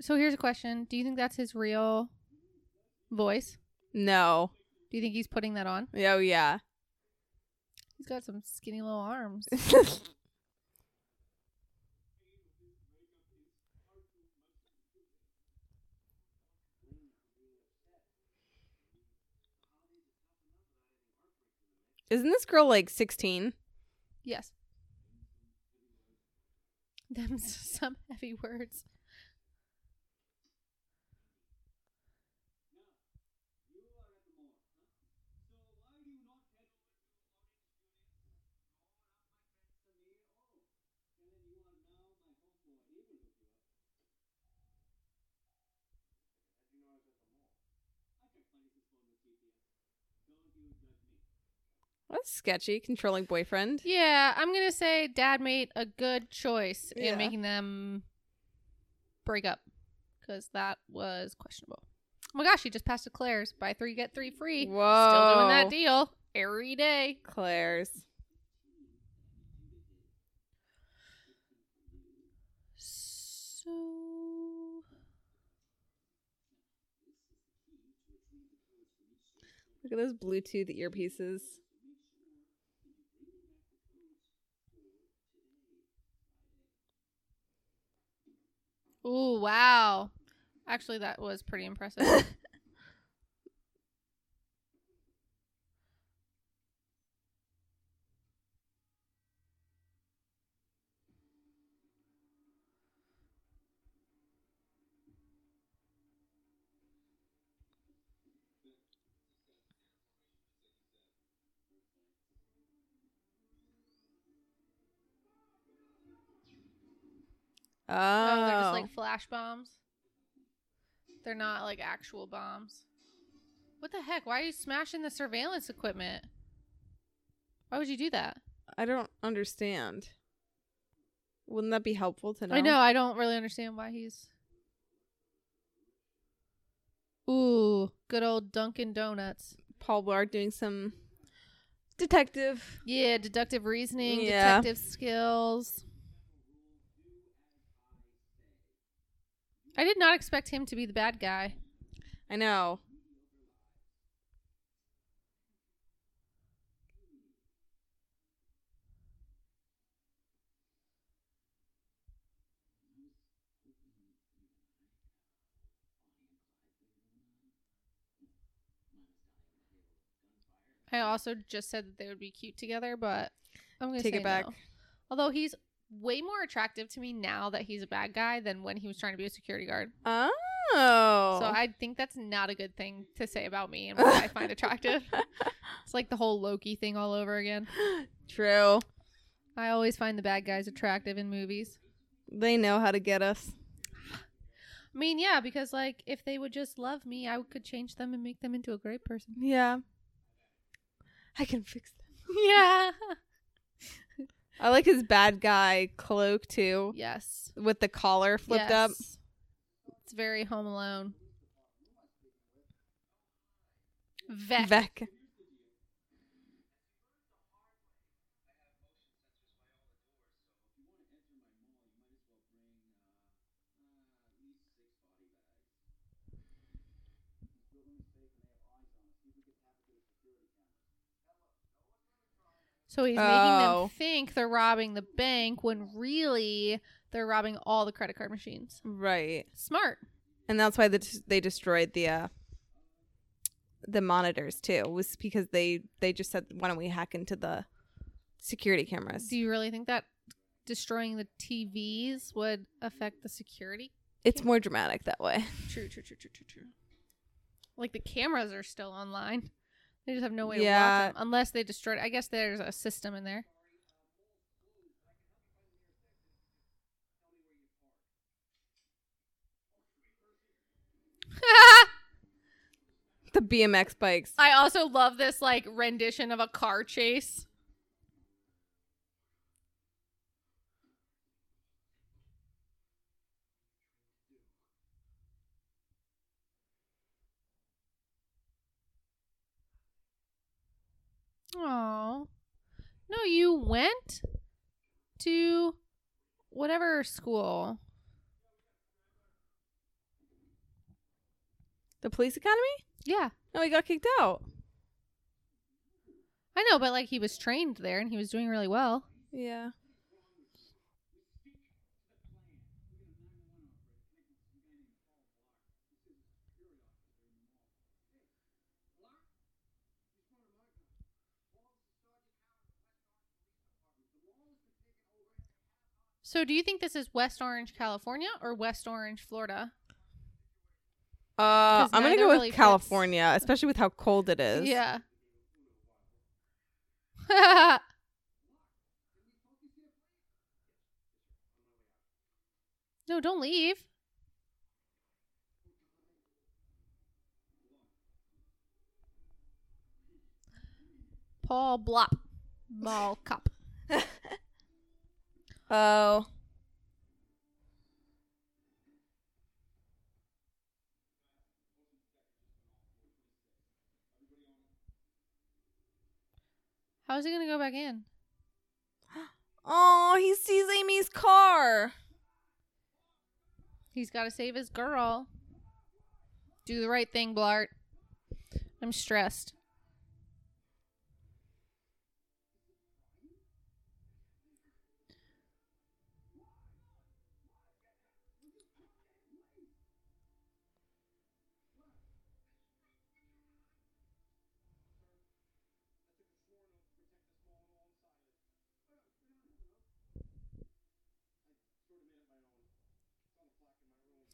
so here's a question: Do you think that's his real voice? no. Do you think he's putting that on? Oh, yeah. He's got some skinny little arms. Isn't this girl like 16? Yes. Them some heavy words. That's sketchy. Controlling boyfriend. Yeah, I'm gonna say dad made a good choice Yeah. in making them break up because that was questionable. Oh my gosh, he just passed a Claire's. Buy three get three free. Whoa. Still doing that deal every day. Claire's. So Look at those Bluetooth earpieces. Ooh, wow. Actually, that was pretty impressive. Oh. Oh, they're just oh. like flash bombs. They're not like actual bombs. What the heck? Why are you smashing the surveillance equipment? Why would you do that? I don't understand. Wouldn't that be helpful to know? I know. I don't really understand why he's. Ooh, good old Dunkin' Donuts. Paul Blart doing some detective. Yeah, deductive reasoning, Yeah. detective skills. I did not expect him to be the bad guy. I know. I also just said that they would be cute together, but I'm gonna Take it back. no. Although he's way more attractive to me now that he's a bad guy than when he was trying to be a security guard. Oh. So I think that's not a good thing to say about me and what I find attractive. It's like the whole Loki thing all over again. True. I always find the bad guys attractive in movies. They know how to get us. I mean, yeah, because like if they would just love me, I could change them and make them into a great person. Yeah. I can fix them. Yeah. I like his bad guy cloak too, yes. with the collar flipped up. Yes. It's very Home Alone. Veck. Veck. So he's making Oh. them think they're robbing the bank when really they're robbing all the credit card machines. Right. Smart. And that's why they, they destroyed the uh, the monitors too. Was because they they just said why don't we hack into the security cameras? Do you really think that destroying the TVs would affect the security? It's more dramatic that way. True, true, true, true, true, true. Like the cameras are still online. They just have no way to Yeah. watch them unless they destroyed. I guess there's a system in there. The BMX bikes. I also love this like rendition of a car chase. Oh. No, you went to whatever school. The police academy? Yeah. No, he got kicked out. I know, but like he was trained there and he was doing really well. Yeah. So, do you think this is West Orange, California, or West Orange, Florida? Uh, I'm gonna go with really fits. California, especially with how cold it is. Yeah. no, don't leave. Paul Blop, Mall Cop. Oh. How's he gonna go back in? Oh, he sees Amy's car. He's got to save his girl. Do the right thing, Blart. I'm stressed.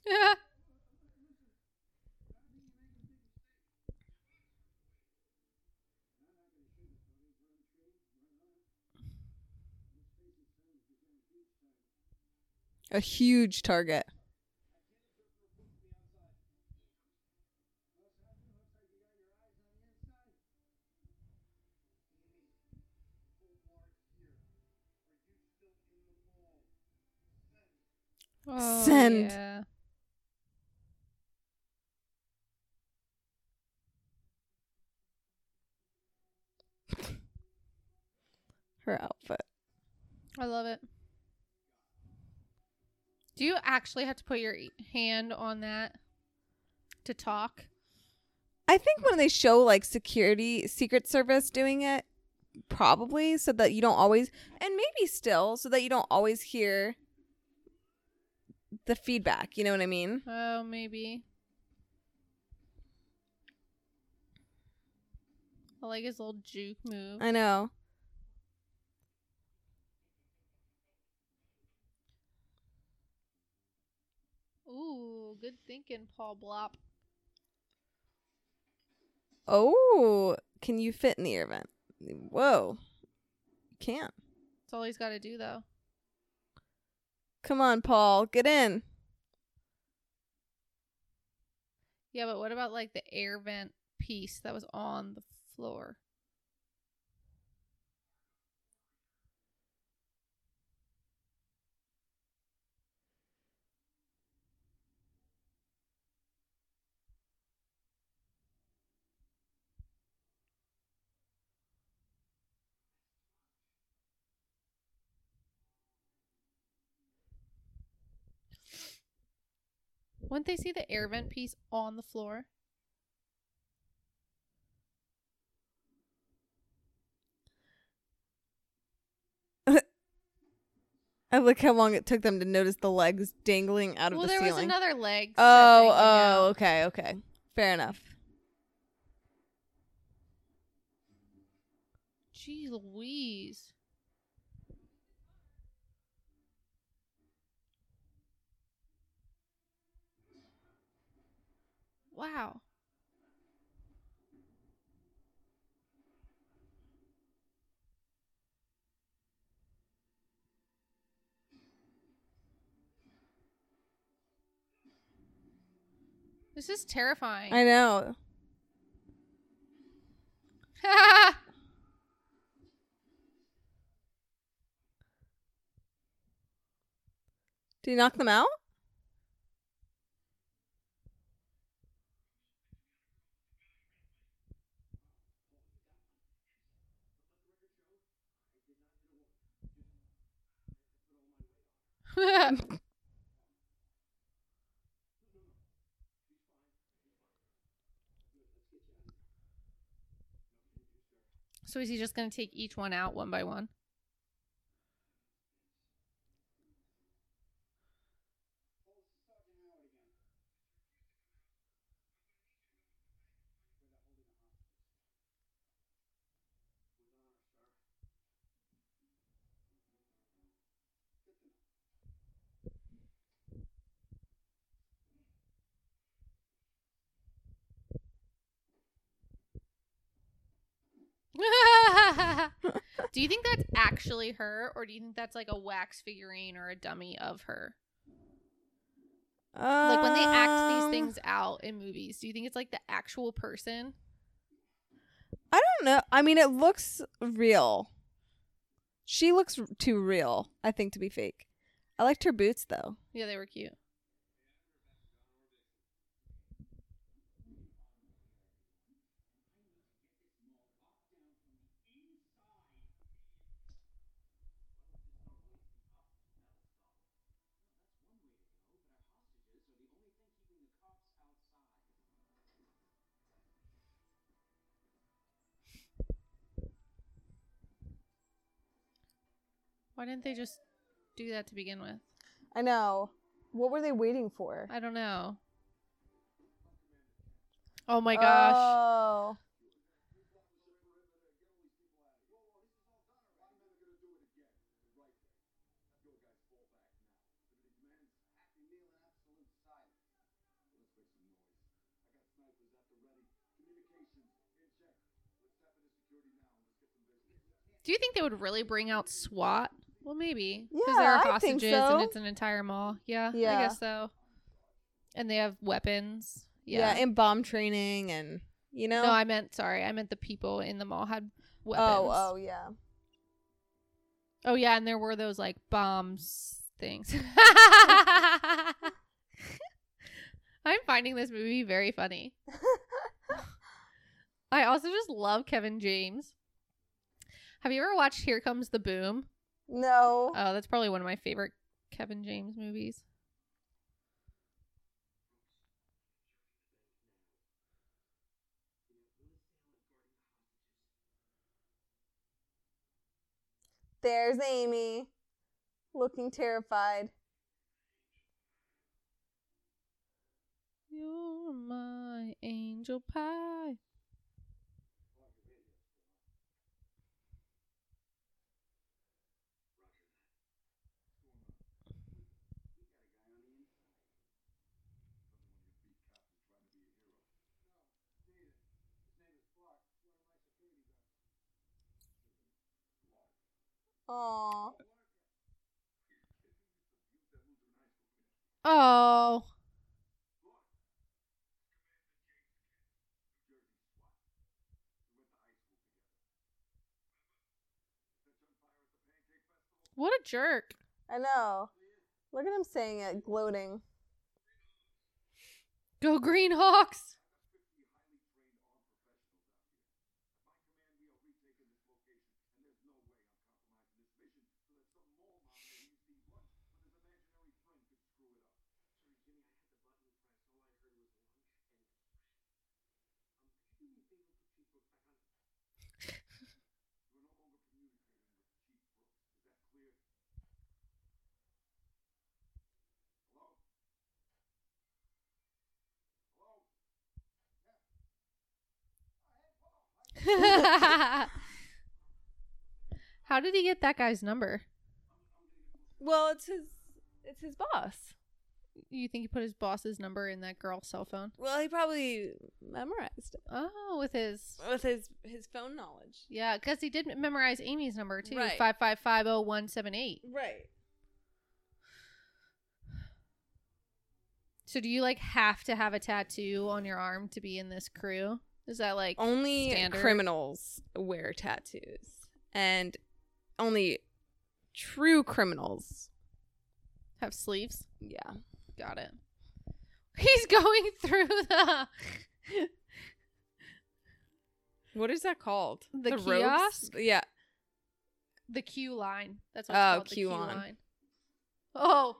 A huge target. Oh, Send. yeah. Her outfit. I love it. Do you actually have to put your hand on that to talk? I think when they show like security, Secret Service doing it, probably so that you don't always, and maybe still, so that you don't always hear the feedback. You know what I mean? Oh, maybe. I like his little juke move. I know. Ooh, good thinking, Paul Blop. Oh, can you fit in the air vent? Whoa, you can't. That's all he's got to do, though. Come on, Paul, get in. Yeah, but what about like the air vent piece that was on the floor? Wouldn't they see the air vent piece on the floor? I look how long it took them to notice the legs dangling out of well, the ceiling. Well, there was another leg. oh, oh, out. okay, okay, fair enough. Jeez Louise. Wow. This is terrifying. I know. Did he knock them out? so is he just going to take each one out one by one? Do you think that's actually her, or do you think that's like a wax figurine or a dummy of her? Like when they act these Um, things out in movies, do you think it's like the actual person? I don't know. I mean, it looks real. She looks r- too real, I think, to be fake. I liked her boots though. Yeah, they were cute. Why didn't they just do that to begin with? I know. What were they waiting for? I don't know. Oh my gosh. Oh. Do you think they would really bring out SWAT? Well, maybe. Yeah, there are hostages so. and it's an entire mall. Yeah, I guess so. And they have weapons. Yeah. Yeah. and bomb training and you know. No, I meant sorry. I meant the people in the mall had oh, weapons. oh, oh yeah. Oh yeah, and there were those like bombs things. I'm finding this movie very funny. I also just love Kevin James. Have you ever watched Here Comes the Boom? No. Oh, that's probably one of my favorite Kevin James movies. There's Amy, looking terrified. You're my angel pie. Aw. Oh. What a jerk. I know. Look at him saying it, gloating. Go Green Hawks. How did he get that guy's number? Well, it's his it's his boss. You think he put his boss's number in that girl's cell phone? Well, he probably memorized it Oh, with his with his his phone knowledge. yeah, because he did memorize Amy's number too, Right. five five five zero one seven eight. Right. So do you like have to have a tattoo on your arm to be in this crew? Is that like Only Standard. criminals wear tattoos, and only true criminals. have sleeves? Yeah. Got it. He's going through the What is that called? The ropes? kiosk? Yeah. the queue line. That's what it's Oh, called. the queue line. Oh,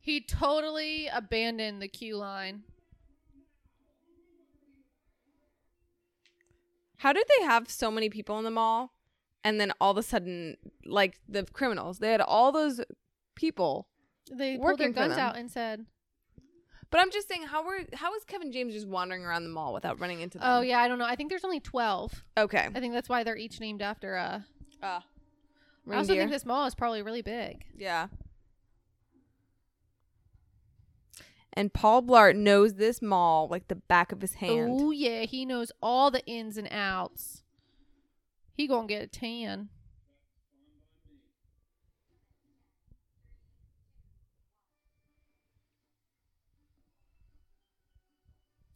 he totally abandoned the queue line. How did they have so many people in the mall, and then all of a sudden, like the criminals, they had all those people. They pulled their guns out and said, But I'm just saying, how were how is Kevin James just wandering around the mall without running into them? "Oh yeah, I don't know. I think there's only twelve. Okay. I think that's why they're each named after uh Uh, I also think this mall is probably really big. Yeah. And Paul Blart knows this mall like the back of his hand. Oh yeah, he knows all the ins and outs. He gonna get a tan.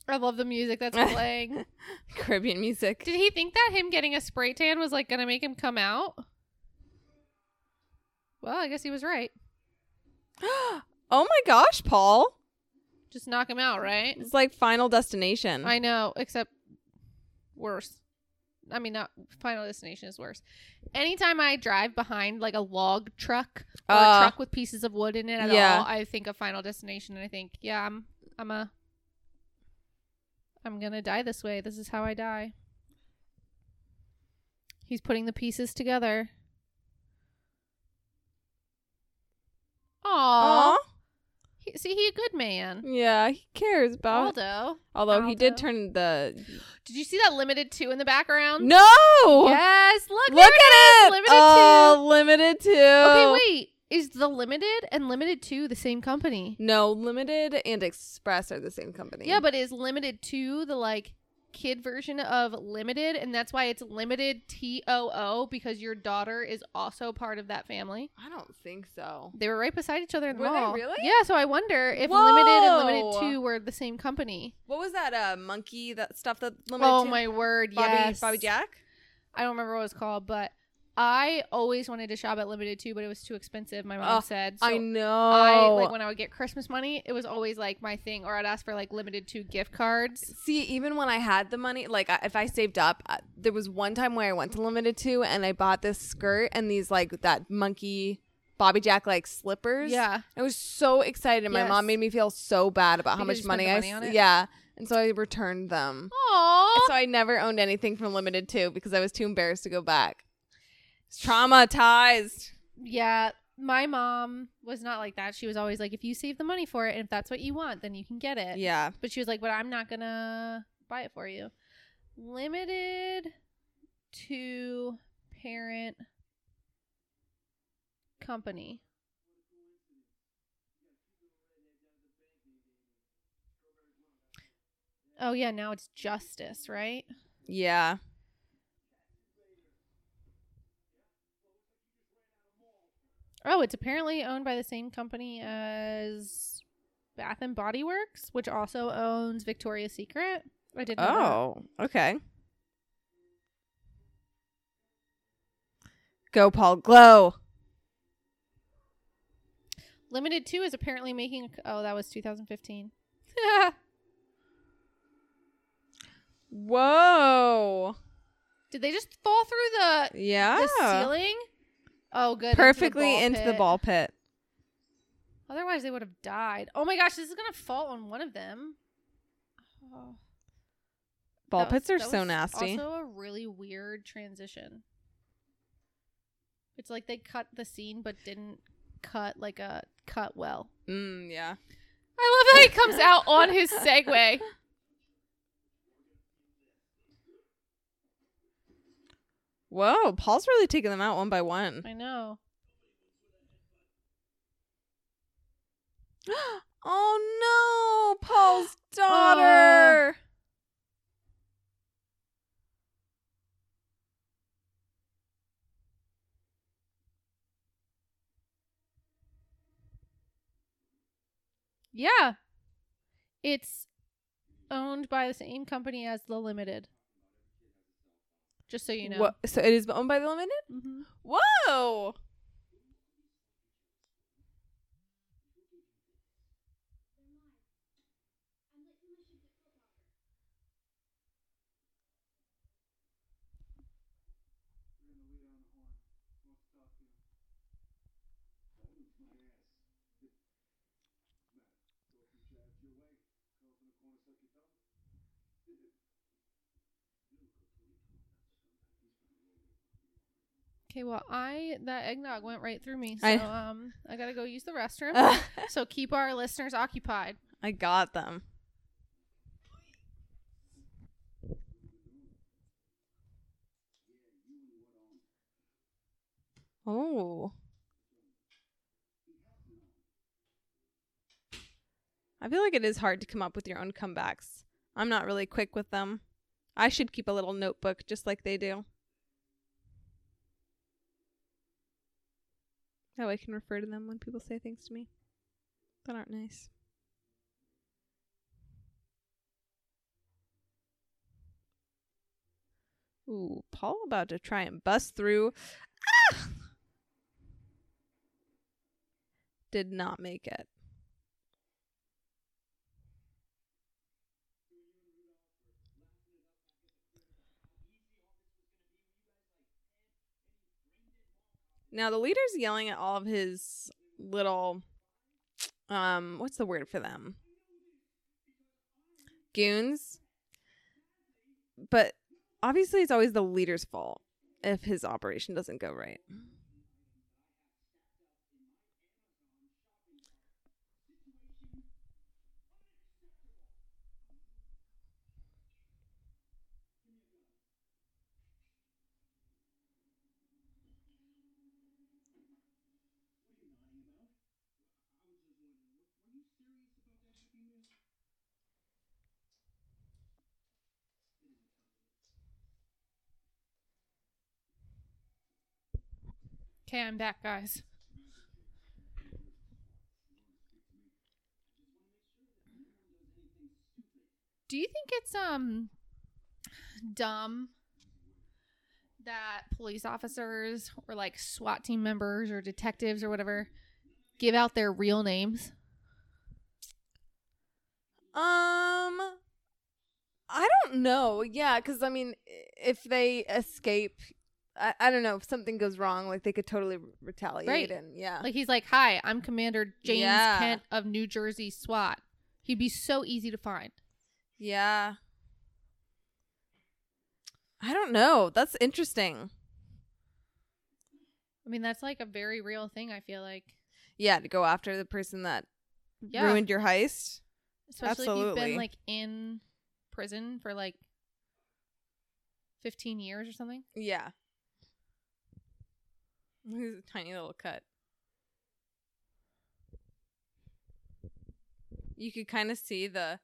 I love the music that's playing. Caribbean music. Did he think that him getting a spray tan was like gonna make him come out? Well, I guess he was right. oh my gosh, Paul. Just knock him out, right? It's like Final Destination. I know, except worse. I mean, not Final Destination is worse. Anytime I drive behind like a log truck or Uh, a truck with pieces of wood in it at yeah. all, I think of Final Destination, and I think, yeah, I'm, I'm a, I'm gonna die this way. This is how I die. He's putting the pieces together. Aww. Aw. He, see, he a good man. Yeah, he cares about. Aldo. Although he did turn the. Did you see that Limited Too in the background? No! Yes, look, Look at it! Limited oh, Limited Too. Okay, wait. Is the limited and Limited Too the same company? No, Limited and Express are the same company. Yeah, but is Limited Too the like kid version of limited, and that's why it's limited T O O because your daughter is also part of that family. I don't think so. They were right beside each other in the Were mall. really? Yeah, so I wonder if limited and Limited Too were the same company. What was that uh monkey that stuff that Limited oh my word! Bobby yes, Bobby Jack? I don't remember what it was called, but I always wanted to shop at Limited too, but it was too expensive. My mom Oh, said. So I know. I like when I would get Christmas money, it was always like my thing, or I'd ask for like Limited Too gift cards. See, even when I had the money, like I- if I saved up, uh, there was one time where I went to Limited Too and I bought this skirt and these like that monkey Bobby Jack like slippers. Yeah, I was so excited. and My Yes. mom made me feel so bad about how Because you much spent money the I money on it? yeah, and so I returned them. Aww. So I never owned anything from Limited Too because I was too embarrassed to go back. Traumatized. Yeah, my mom was not like that. She was always like, if you save the money for it, and if that's what you want, then you can get it. Yeah. But she was like, but I'm not gonna buy it for you. Limited Too parent company. Oh yeah, now it's justice, right? Yeah. Oh, it's apparently owned by the same company as Bath and Body Works, which also owns Victoria's Secret. I didn't know that. Oh, okay. Go, Paul. Glow. Limited Too is apparently making. A, oh, that was 2015. Whoa. Did they just fall through the, Yeah. the ceiling? Oh, good. Perfectly into into the, the ball ball pit. Otherwise, they would have died. Oh my gosh, this is going to fall on one of them. Oh, Ball that was- pits are that so was nasty. Also, a really weird transition. It's like they cut the scene but didn't cut like a cut well. mm, yeah. I love how he comes out on his Segway. Whoa, Paul's really taking them out one by one. I know. oh no, Paul's oh. daughter. Yeah. It's owned by the same company as the Limited. Just so you know. Wha- so it is owned by the limited? hmm Whoa. Okay, well, I that eggnog went right through me, so I- um, I gotta go use the restroom. so keep our listeners occupied. I got them. Oh. I feel like it is hard to come up with your own comebacks. I'm not really quick with them. I should keep a little notebook just like they do. Way I can refer to them when people say things to me that aren't nice. Ooh, Paul about to try and bust through. Ah! Did not make it. Now the leader's yelling at all of his little um what's the word for them? Goons. But obviously it's always the leader's fault if his operation doesn't go right. Okay, I'm back, guys. Do you think it's um dumb that police officers or like SWAT team members or detectives or whatever give out their real names? Um, I don't know. Yeah, because I mean, if they escape, I, I don't know if something goes wrong, like they could totally retaliate. Right. And yeah, Like he's like, "Hi, I'm Commander James Yeah. Kent of New Jersey SWAT." He'd be so easy to find. yeah. I don't know. That's interesting. I mean, that's like a very real thing. I feel like, Yeah, to go after the person that yeah, ruined your heist. especially if you've been like in prison for like fifteen years or something. Yeah. He's a tiny little cut. You could kind of see the.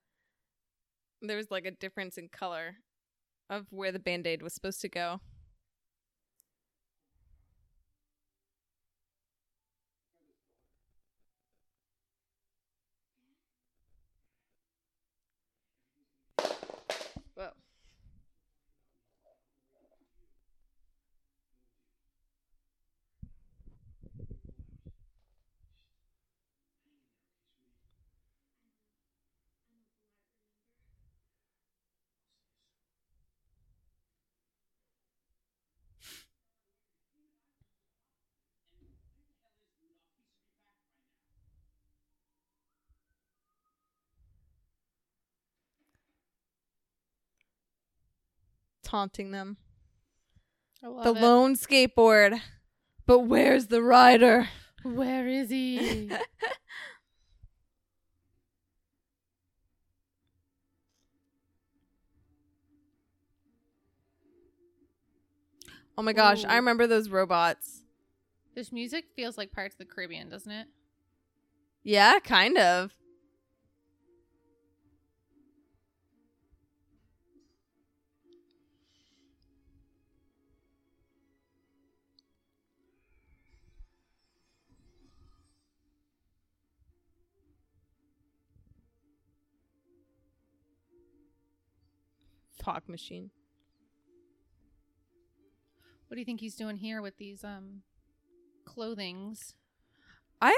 There was like a difference in color of where the band aid was supposed to go. Taunting them. The it. lone skateboard. But where's the rider? Where is he? Oh my gosh, I remember those robots. this music feels like Pirates of the Caribbean, doesn't it? Yeah, kind of. Fog machine. What do you think he's doing here with these um clothings? I.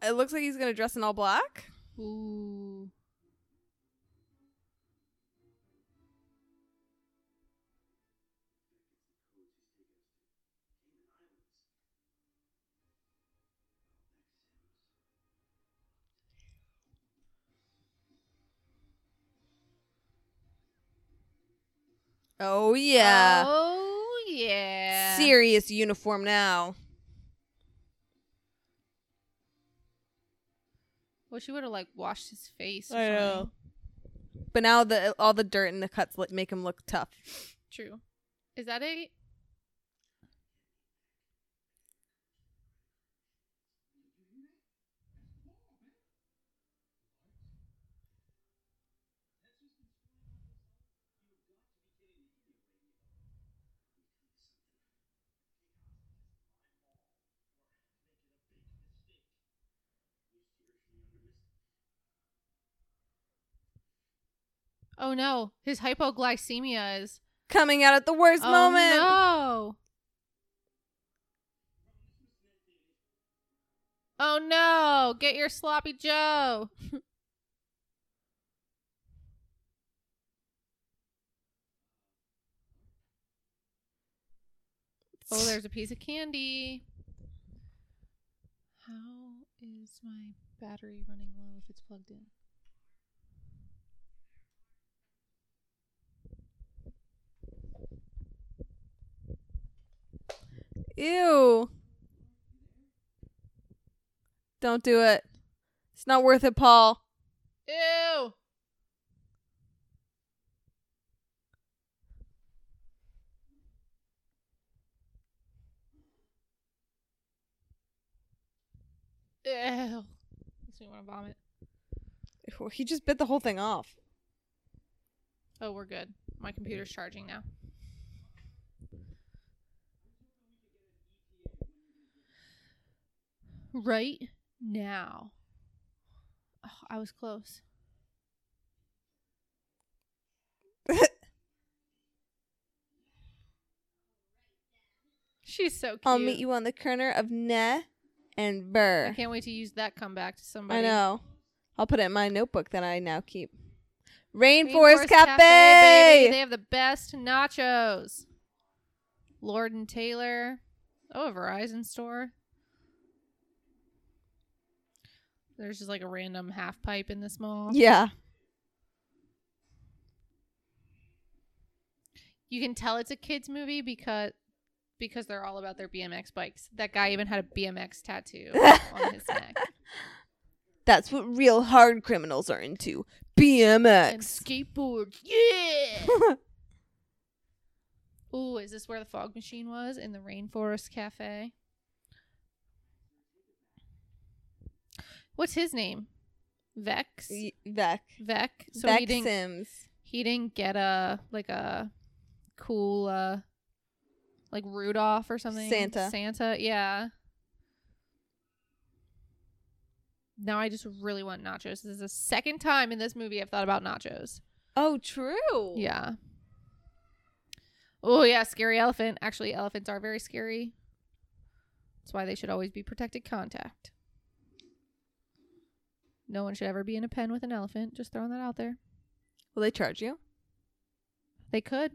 It looks like he's gonna dress in all black. Ooh. Oh yeah. Oh yeah. Serious uniform now. Wish he would have like washed his face. I know. But now the all the dirt and the cuts like, make him look tough. True. Is that a? Oh no, his hypoglycemia is. Coming out at the worst oh moment. no. Oh no! Get your sloppy Joe. Oh, there's a piece of candy. How is my battery running low if it's plugged in? Ew. Don't do it. It's not worth it, Paul. Ew. Ew. Makes me want to vomit. He just bit the whole thing off. Oh, we're good. My computer's charging now. Right now. Oh, I was close. She's so cute. I'll meet you on the corner of Ne and Burr. I can't wait to use that comeback to somebody. I know. I'll put it in my notebook that I now keep. Rainforest, Rainforest Cafe. baby. They have the best nachos. Lord and Taylor. Oh, a Verizon store. There's just like a random half pipe in this mall. Yeah. You can tell it's a kids movie because because they're all about their BMX bikes. That guy even had a BMX tattoo on his neck. That's what real hard criminals are into. And BMX. skateboards. Yeah. Ooh, is this where the fog machine was in the Rainforest Cafe? What's his name? Vex. Y- Veck. Veck. So Veck he didn't Sims. he didn't get a like a cool uh like Rudolph or something. Santa. Santa, yeah. Now I just really want nachos. This is the second time in this movie I've thought about nachos. Oh, true. Yeah. Oh yeah, scary elephant. Actually, elephants are very scary. That's why they should always be protected contact. No one should ever be in a pen with an elephant. Just throwing that out there. Will they charge you? They could.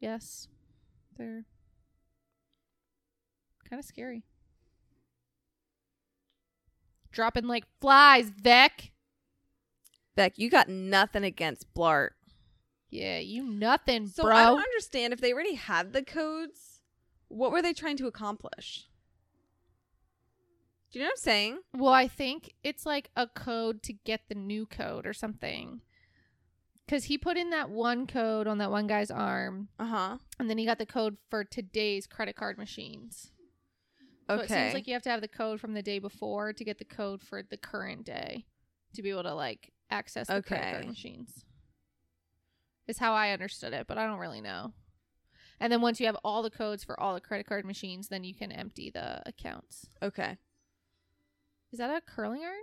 Yes. They're kind of scary. Dropping like flies, Veck. Veck, you got nothing against Blart. Yeah, you nothing, So bro. I don't understand if they already had the codes. What were they trying to accomplish? Do you know what I'm saying? Well, I think it's like a code to get the new code or something. Because he put in that one code on that one guy's arm, Uh huh. and then he got the code for today's credit card machines. Okay. So it seems like you have to have the code from the day before to get the code for the current day to be able to like access the credit card machines. Is how I understood it, but I don't really know. And then once you have all the codes for all the credit card machines, then you can empty the accounts. okay. Is that a curling iron?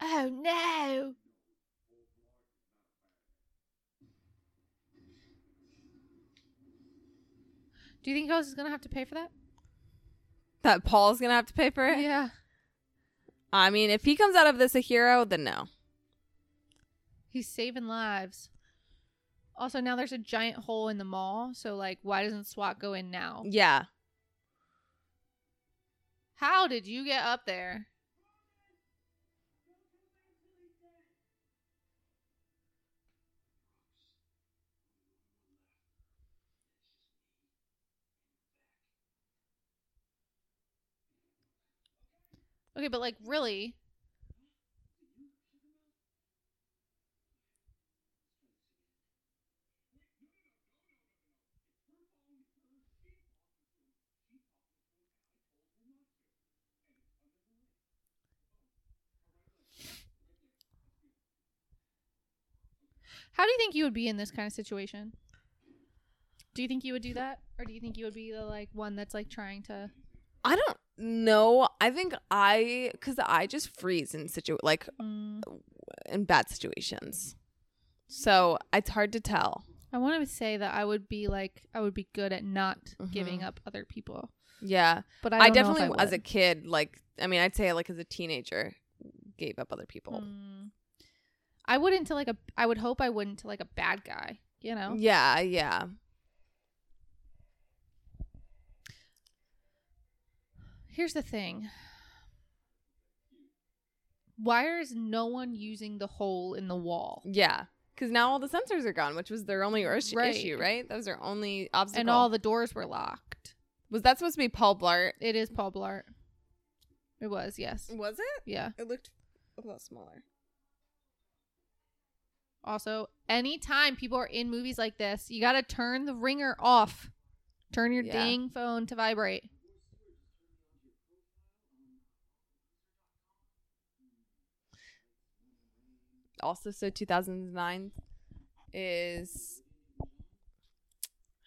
Oh no. Do you think Ghost is gonna have to pay for that? That Paul's gonna have to pay for it. Yeah. I mean, if he comes out of this a hero, then no. He's saving lives. Also, now there's a giant hole in the mall, so like, why doesn't SWAT go in now? Yeah. How did you get up there? Okay, but like, really? How do you think you would be in this kind of situation? Do you think you would do that, or do you think you would be the like one that's like trying to? I don't know. I think I, because I just freeze in situ like Mm, in bad situations. So it's hard to tell. I want to say that I would be like I would be good at not giving Mhm. up other people, Yeah. but I, I, don't know if definitely, I as a kid, like, I mean, I'd say like as a teenager, gave up other people. Mm. I wouldn't to like a. I would hope I wouldn't to like a bad guy. You know. Yeah, yeah. Here's the thing. Why is no one using the hole in the wall? Yeah. Because now all the sensors are gone, which was their only ish- Right. issue, right? That was their only obstacle. And all the doors were locked. was that supposed to be Paul Blart? It is Paul Blart. It was, yes. Was it? Yeah. It looked a lot smaller. Also, anytime people are in movies like this, you got to turn the ringer off. Turn your Yeah. ding phone to vibrate. Also, so 2009 is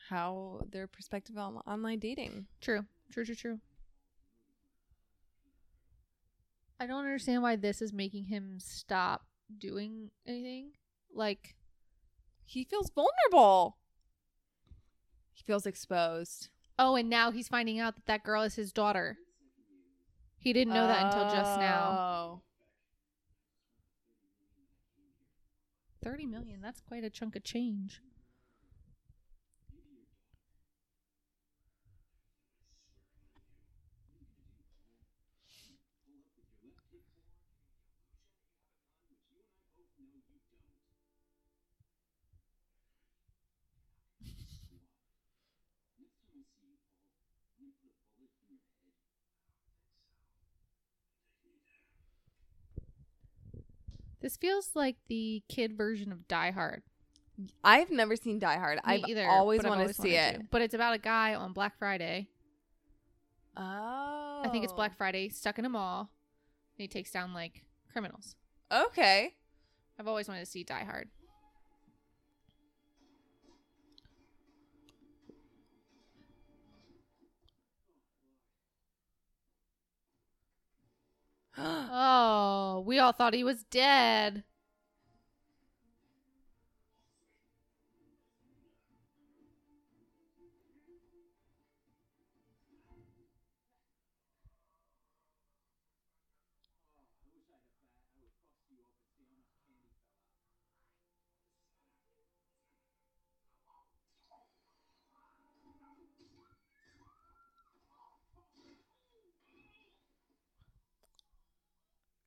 how their perspective on online dating. True. True, true, true. I don't understand why this is making him stop doing anything. Like, He feels vulnerable. He feels exposed. oh, and now he's finding out that that girl is his daughter. He didn't know that until just now. Oh. 30 million, that's quite a chunk of change. This feels like the kid version of Die Hard. I've never seen Die Hard. Me I've either, always wanted to see it. to. But it's about a guy on Black Friday. Oh. I think it's Black oh. Friday, stuck in a mall. And he takes down like criminals. Okay. I've always wanted to see Die Hard. Oh, we all thought he was dead.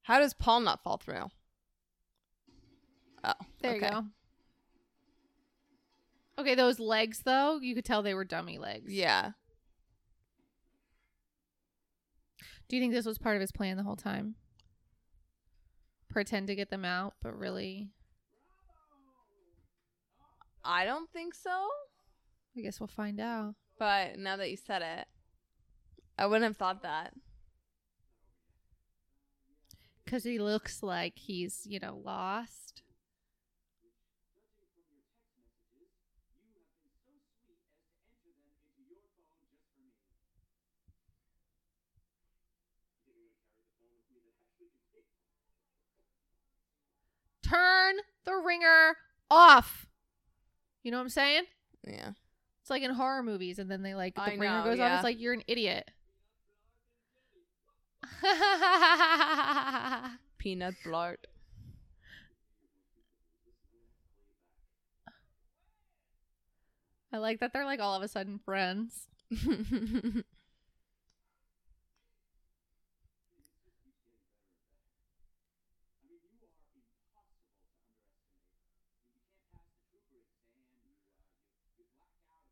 How does Paul not fall through? Oh, There okay. you go. Okay, those legs though, you could tell they were dummy legs. Yeah. Do you think this was part of his plan the whole time? Pretend to get them out, but really, I don't think so. I guess we'll find out. But now that you said it, I wouldn't have thought that. Because he looks like he's, you know, lost. Turn the ringer off. You know what I'm saying? Yeah. It's like in horror movies, and then they like the I ringer know, goes off. It's like you're an idiot. Peanut blart. I like that they're like all of a sudden friends.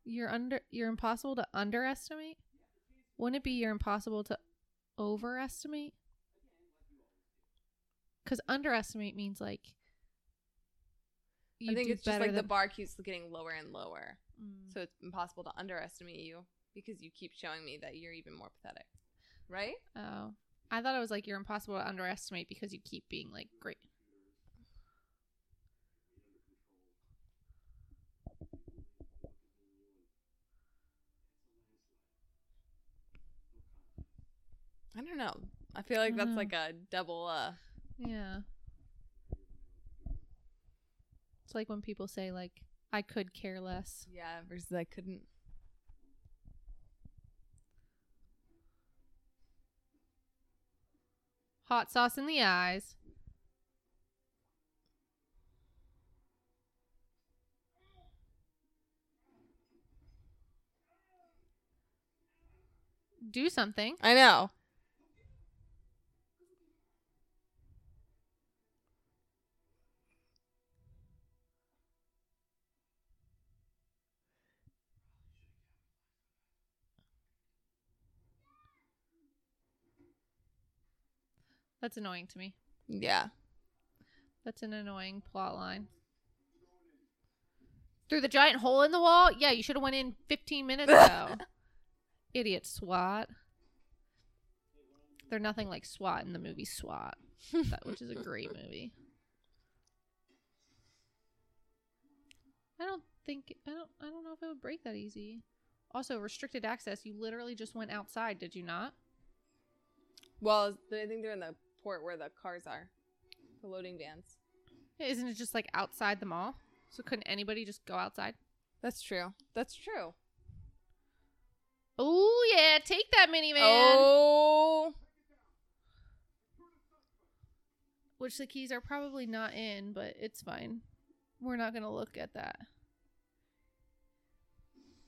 You're under you're impossible to underestimate? Wouldn't it be you're impossible to overestimate? Cuz underestimate means like I think it's just like the bar keeps getting lower and lower. Mm. So it's impossible to underestimate you because you keep showing me that you're even more pathetic. Right? Oh. I thought it was like you're impossible to underestimate because you keep being like great. I don't know. I feel like that's like a double uh Yeah. It's like when people say like I could care less. yeah, versus I couldn't Hot sauce in the eyes. Do something. I know. That's annoying to me. Yeah. That's an annoying plot line. Through the giant hole in the wall? Yeah, you should have went in 15 minutes ago. Idiot SWAT. They're nothing like SWAT in the movie SWAT, that, which is a great movie. I don't think I don't I don't know if it would break that easy. Also, restricted access. You literally just went outside, did you not? Well, I think they're in the port where the cars are, the loading vans. Isn't it just like outside the mall? So couldn't anybody just go outside? That's true. That's true. Oh yeah, take that minivan. Oh, Which the keys are probably not in, but it's fine. We're not gonna look at that.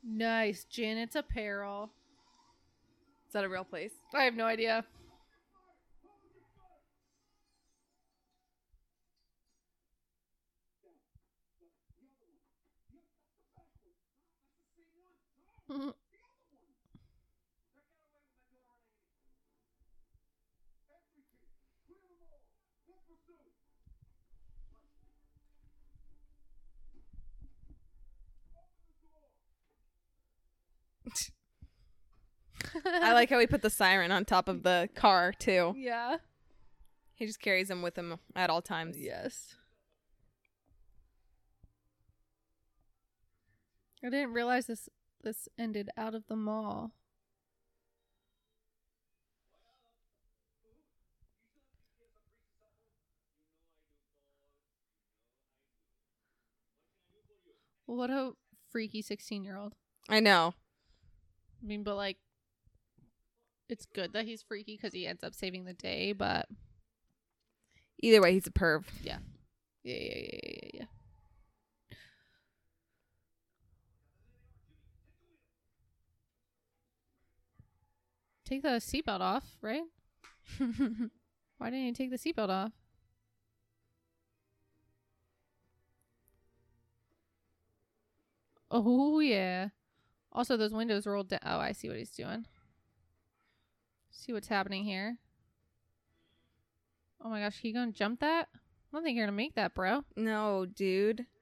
Nice, Janet's apparel. is that a real place? I have no idea. I like how he put the siren on top of the car too. Yeah. He just carries them with him at all times. Yes. I didn't realize this this ended out of the mall. What a freaky 16 year old. I know. I mean, but like, it's good that he's freaky because he ends up saving the day, but Either way, he's a perv. yeah, yeah, yeah, yeah, yeah, yeah. Take the seatbelt off, right? Why didn't you take the seatbelt off? Oh yeah. Also, those windows rolled down. Oh, I see what he's doing. See what's happening here. Oh my gosh, he gonna jump that? I don't think you're gonna make that, bro. No, dude.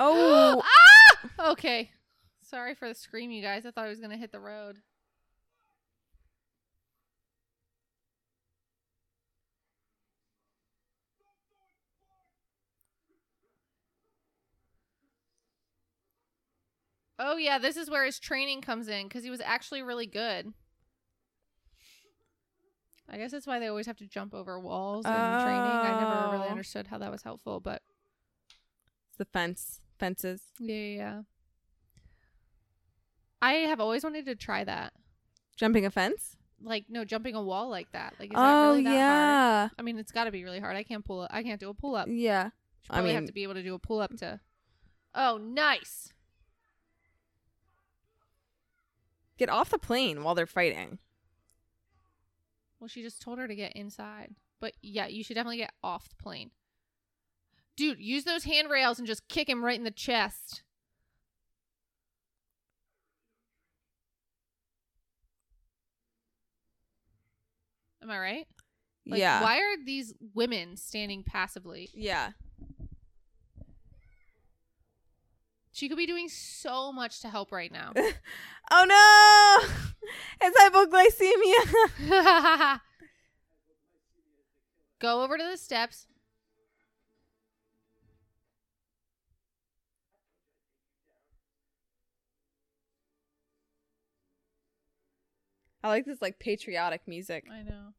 Oh, ah! Okay. Sorry for the scream, you guys. I thought I was gonna hit the road. Oh yeah, this is where his training comes in because he was actually really good. I guess that's why they always have to jump over walls in training. I never really Oh. understood how that was helpful, but it's the fence. Fences. yeah, yeah, yeah. I have always wanted to try that. Jumping a fence? Like, no, jumping a wall like that. Like, is that oh, really that hard? yeah. I mean, it's got to be really hard. I can't pull it. I can't do a pull up. Yeah. I Probably have to be able to do a pull up to. Oh, nice. Get off the plane while they're fighting. Well, she just told her to get inside. But yeah, you should definitely get off the plane. Dude, use those handrails and just kick him right in the chest. Am I right? Like, yeah. Why are these women standing passively? Yeah. She could be doing so much to help right now. Oh no! It's hypoglycemia. Go over to the steps. I like this like patriotic music. I know.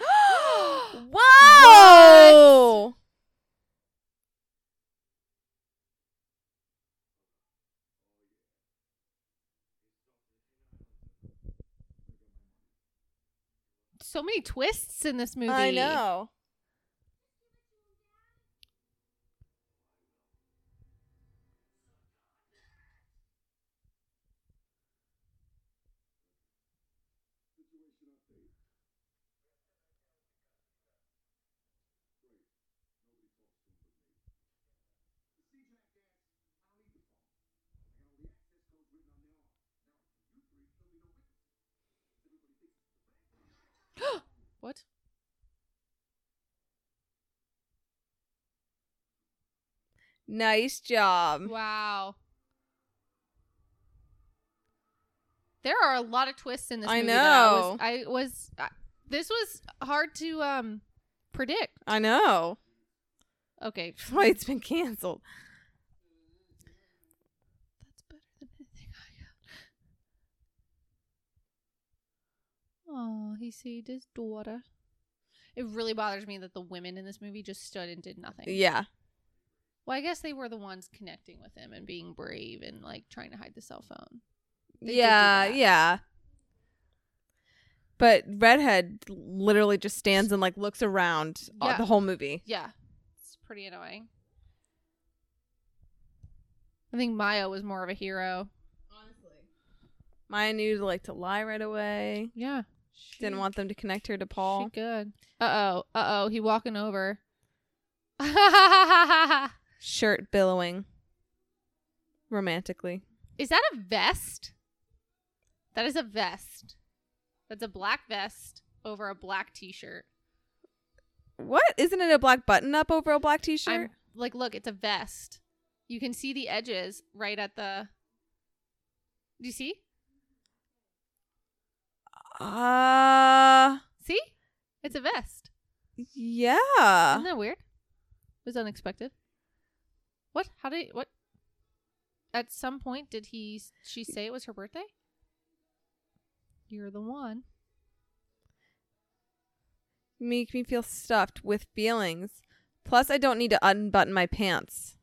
Whoa! So many twists in this movie. I know. What? Nice job. Wow. There are a lot of twists in this I movie. that I was, know. I was. I, this was hard to um predict. I know. Okay. That's why it's been canceled. That's better than anything I got. Oh, he saved his daughter. It really bothers me that the women in this movie just stood and did nothing. Yeah. Well, I guess they were the ones connecting with him and being brave and like trying to hide the cell phone. They yeah, yeah. But Redhead literally just stands and like looks around uh, all- the whole movie. Yeah. It's pretty annoying. I think Maya was more of a hero. Honestly, Maya knew to like to lie right away. Yeah. Didn't want them to connect her to She Paul. good. Uh oh. Uh oh. He walking over. Shirt billowing romantically. Is that a vest? That is a vest. That's a black vest over a black t-shirt. What? Isn't it a black button up over a black t-shirt? I'm like, look, it's a vest. You can see the edges right at the. Do you see? Uh See? It's a vest. yeah. Isn't that weird? It was unexpected. What? How did what? At some point, did he? She say it was her birthday? You're the one. Make me feel stuffed with feelings. Plus I don't need to unbutton my pants.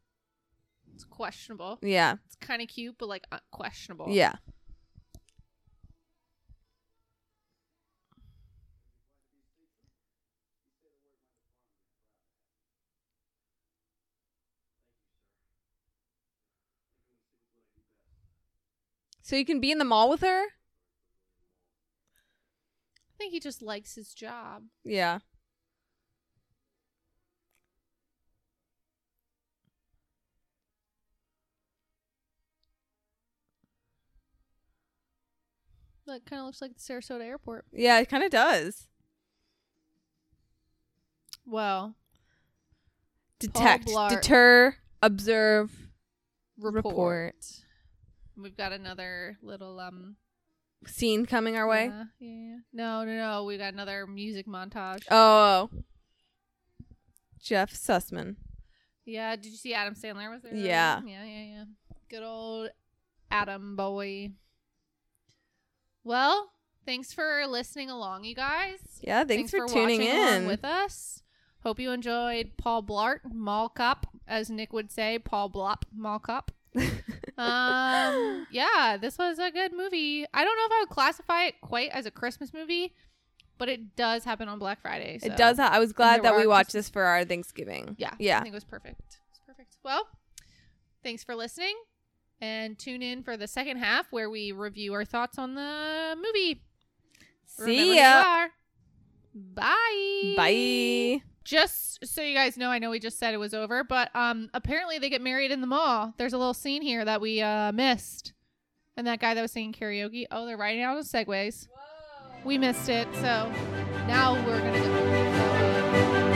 It's questionable. Yeah. It's kind of cute, but like uh, questionable. Yeah. So you can be in the mall with her? I think he just likes his job. Yeah. That kind of looks like the Sarasota airport. Yeah, it kind of does. Well, Detect, deter, observe, report. report. We've got another little um. Scene coming our way. Yeah, yeah, yeah. No, no, no. We got another music montage. Oh. Jeff Sussman. Yeah. Did you see Adam Sandler was there? Yeah. Yeah, yeah, yeah. Good old Adam boy. Well, thanks for listening along, you guys. Yeah, thanks, for, tuning watching along in. with us. Hope you enjoyed Paul Blart, Mall Cop, as Nick would say, Paul Blop, Mall Cop. um, yeah, this was a good movie. I don't know if I would classify it quite as a Christmas movie, but it does happen on Black Friday. It does. Ha- I was glad there that we watched Christmas- this for our Thanksgiving. Yeah, Yeah. I Yeah. think it was perfect. It's perfect. Well, thanks for listening, and tune in for the second half where we review our thoughts on the movie. Remember who See you ya. are. Bye. Bye. Just so you guys know, I know we just said it was over, but um apparently they get married in the mall. There's a little scene here that we uh missed. And that guy that was singing karaoke, oh, they're riding out of segways. We missed it, so now we're gonna go.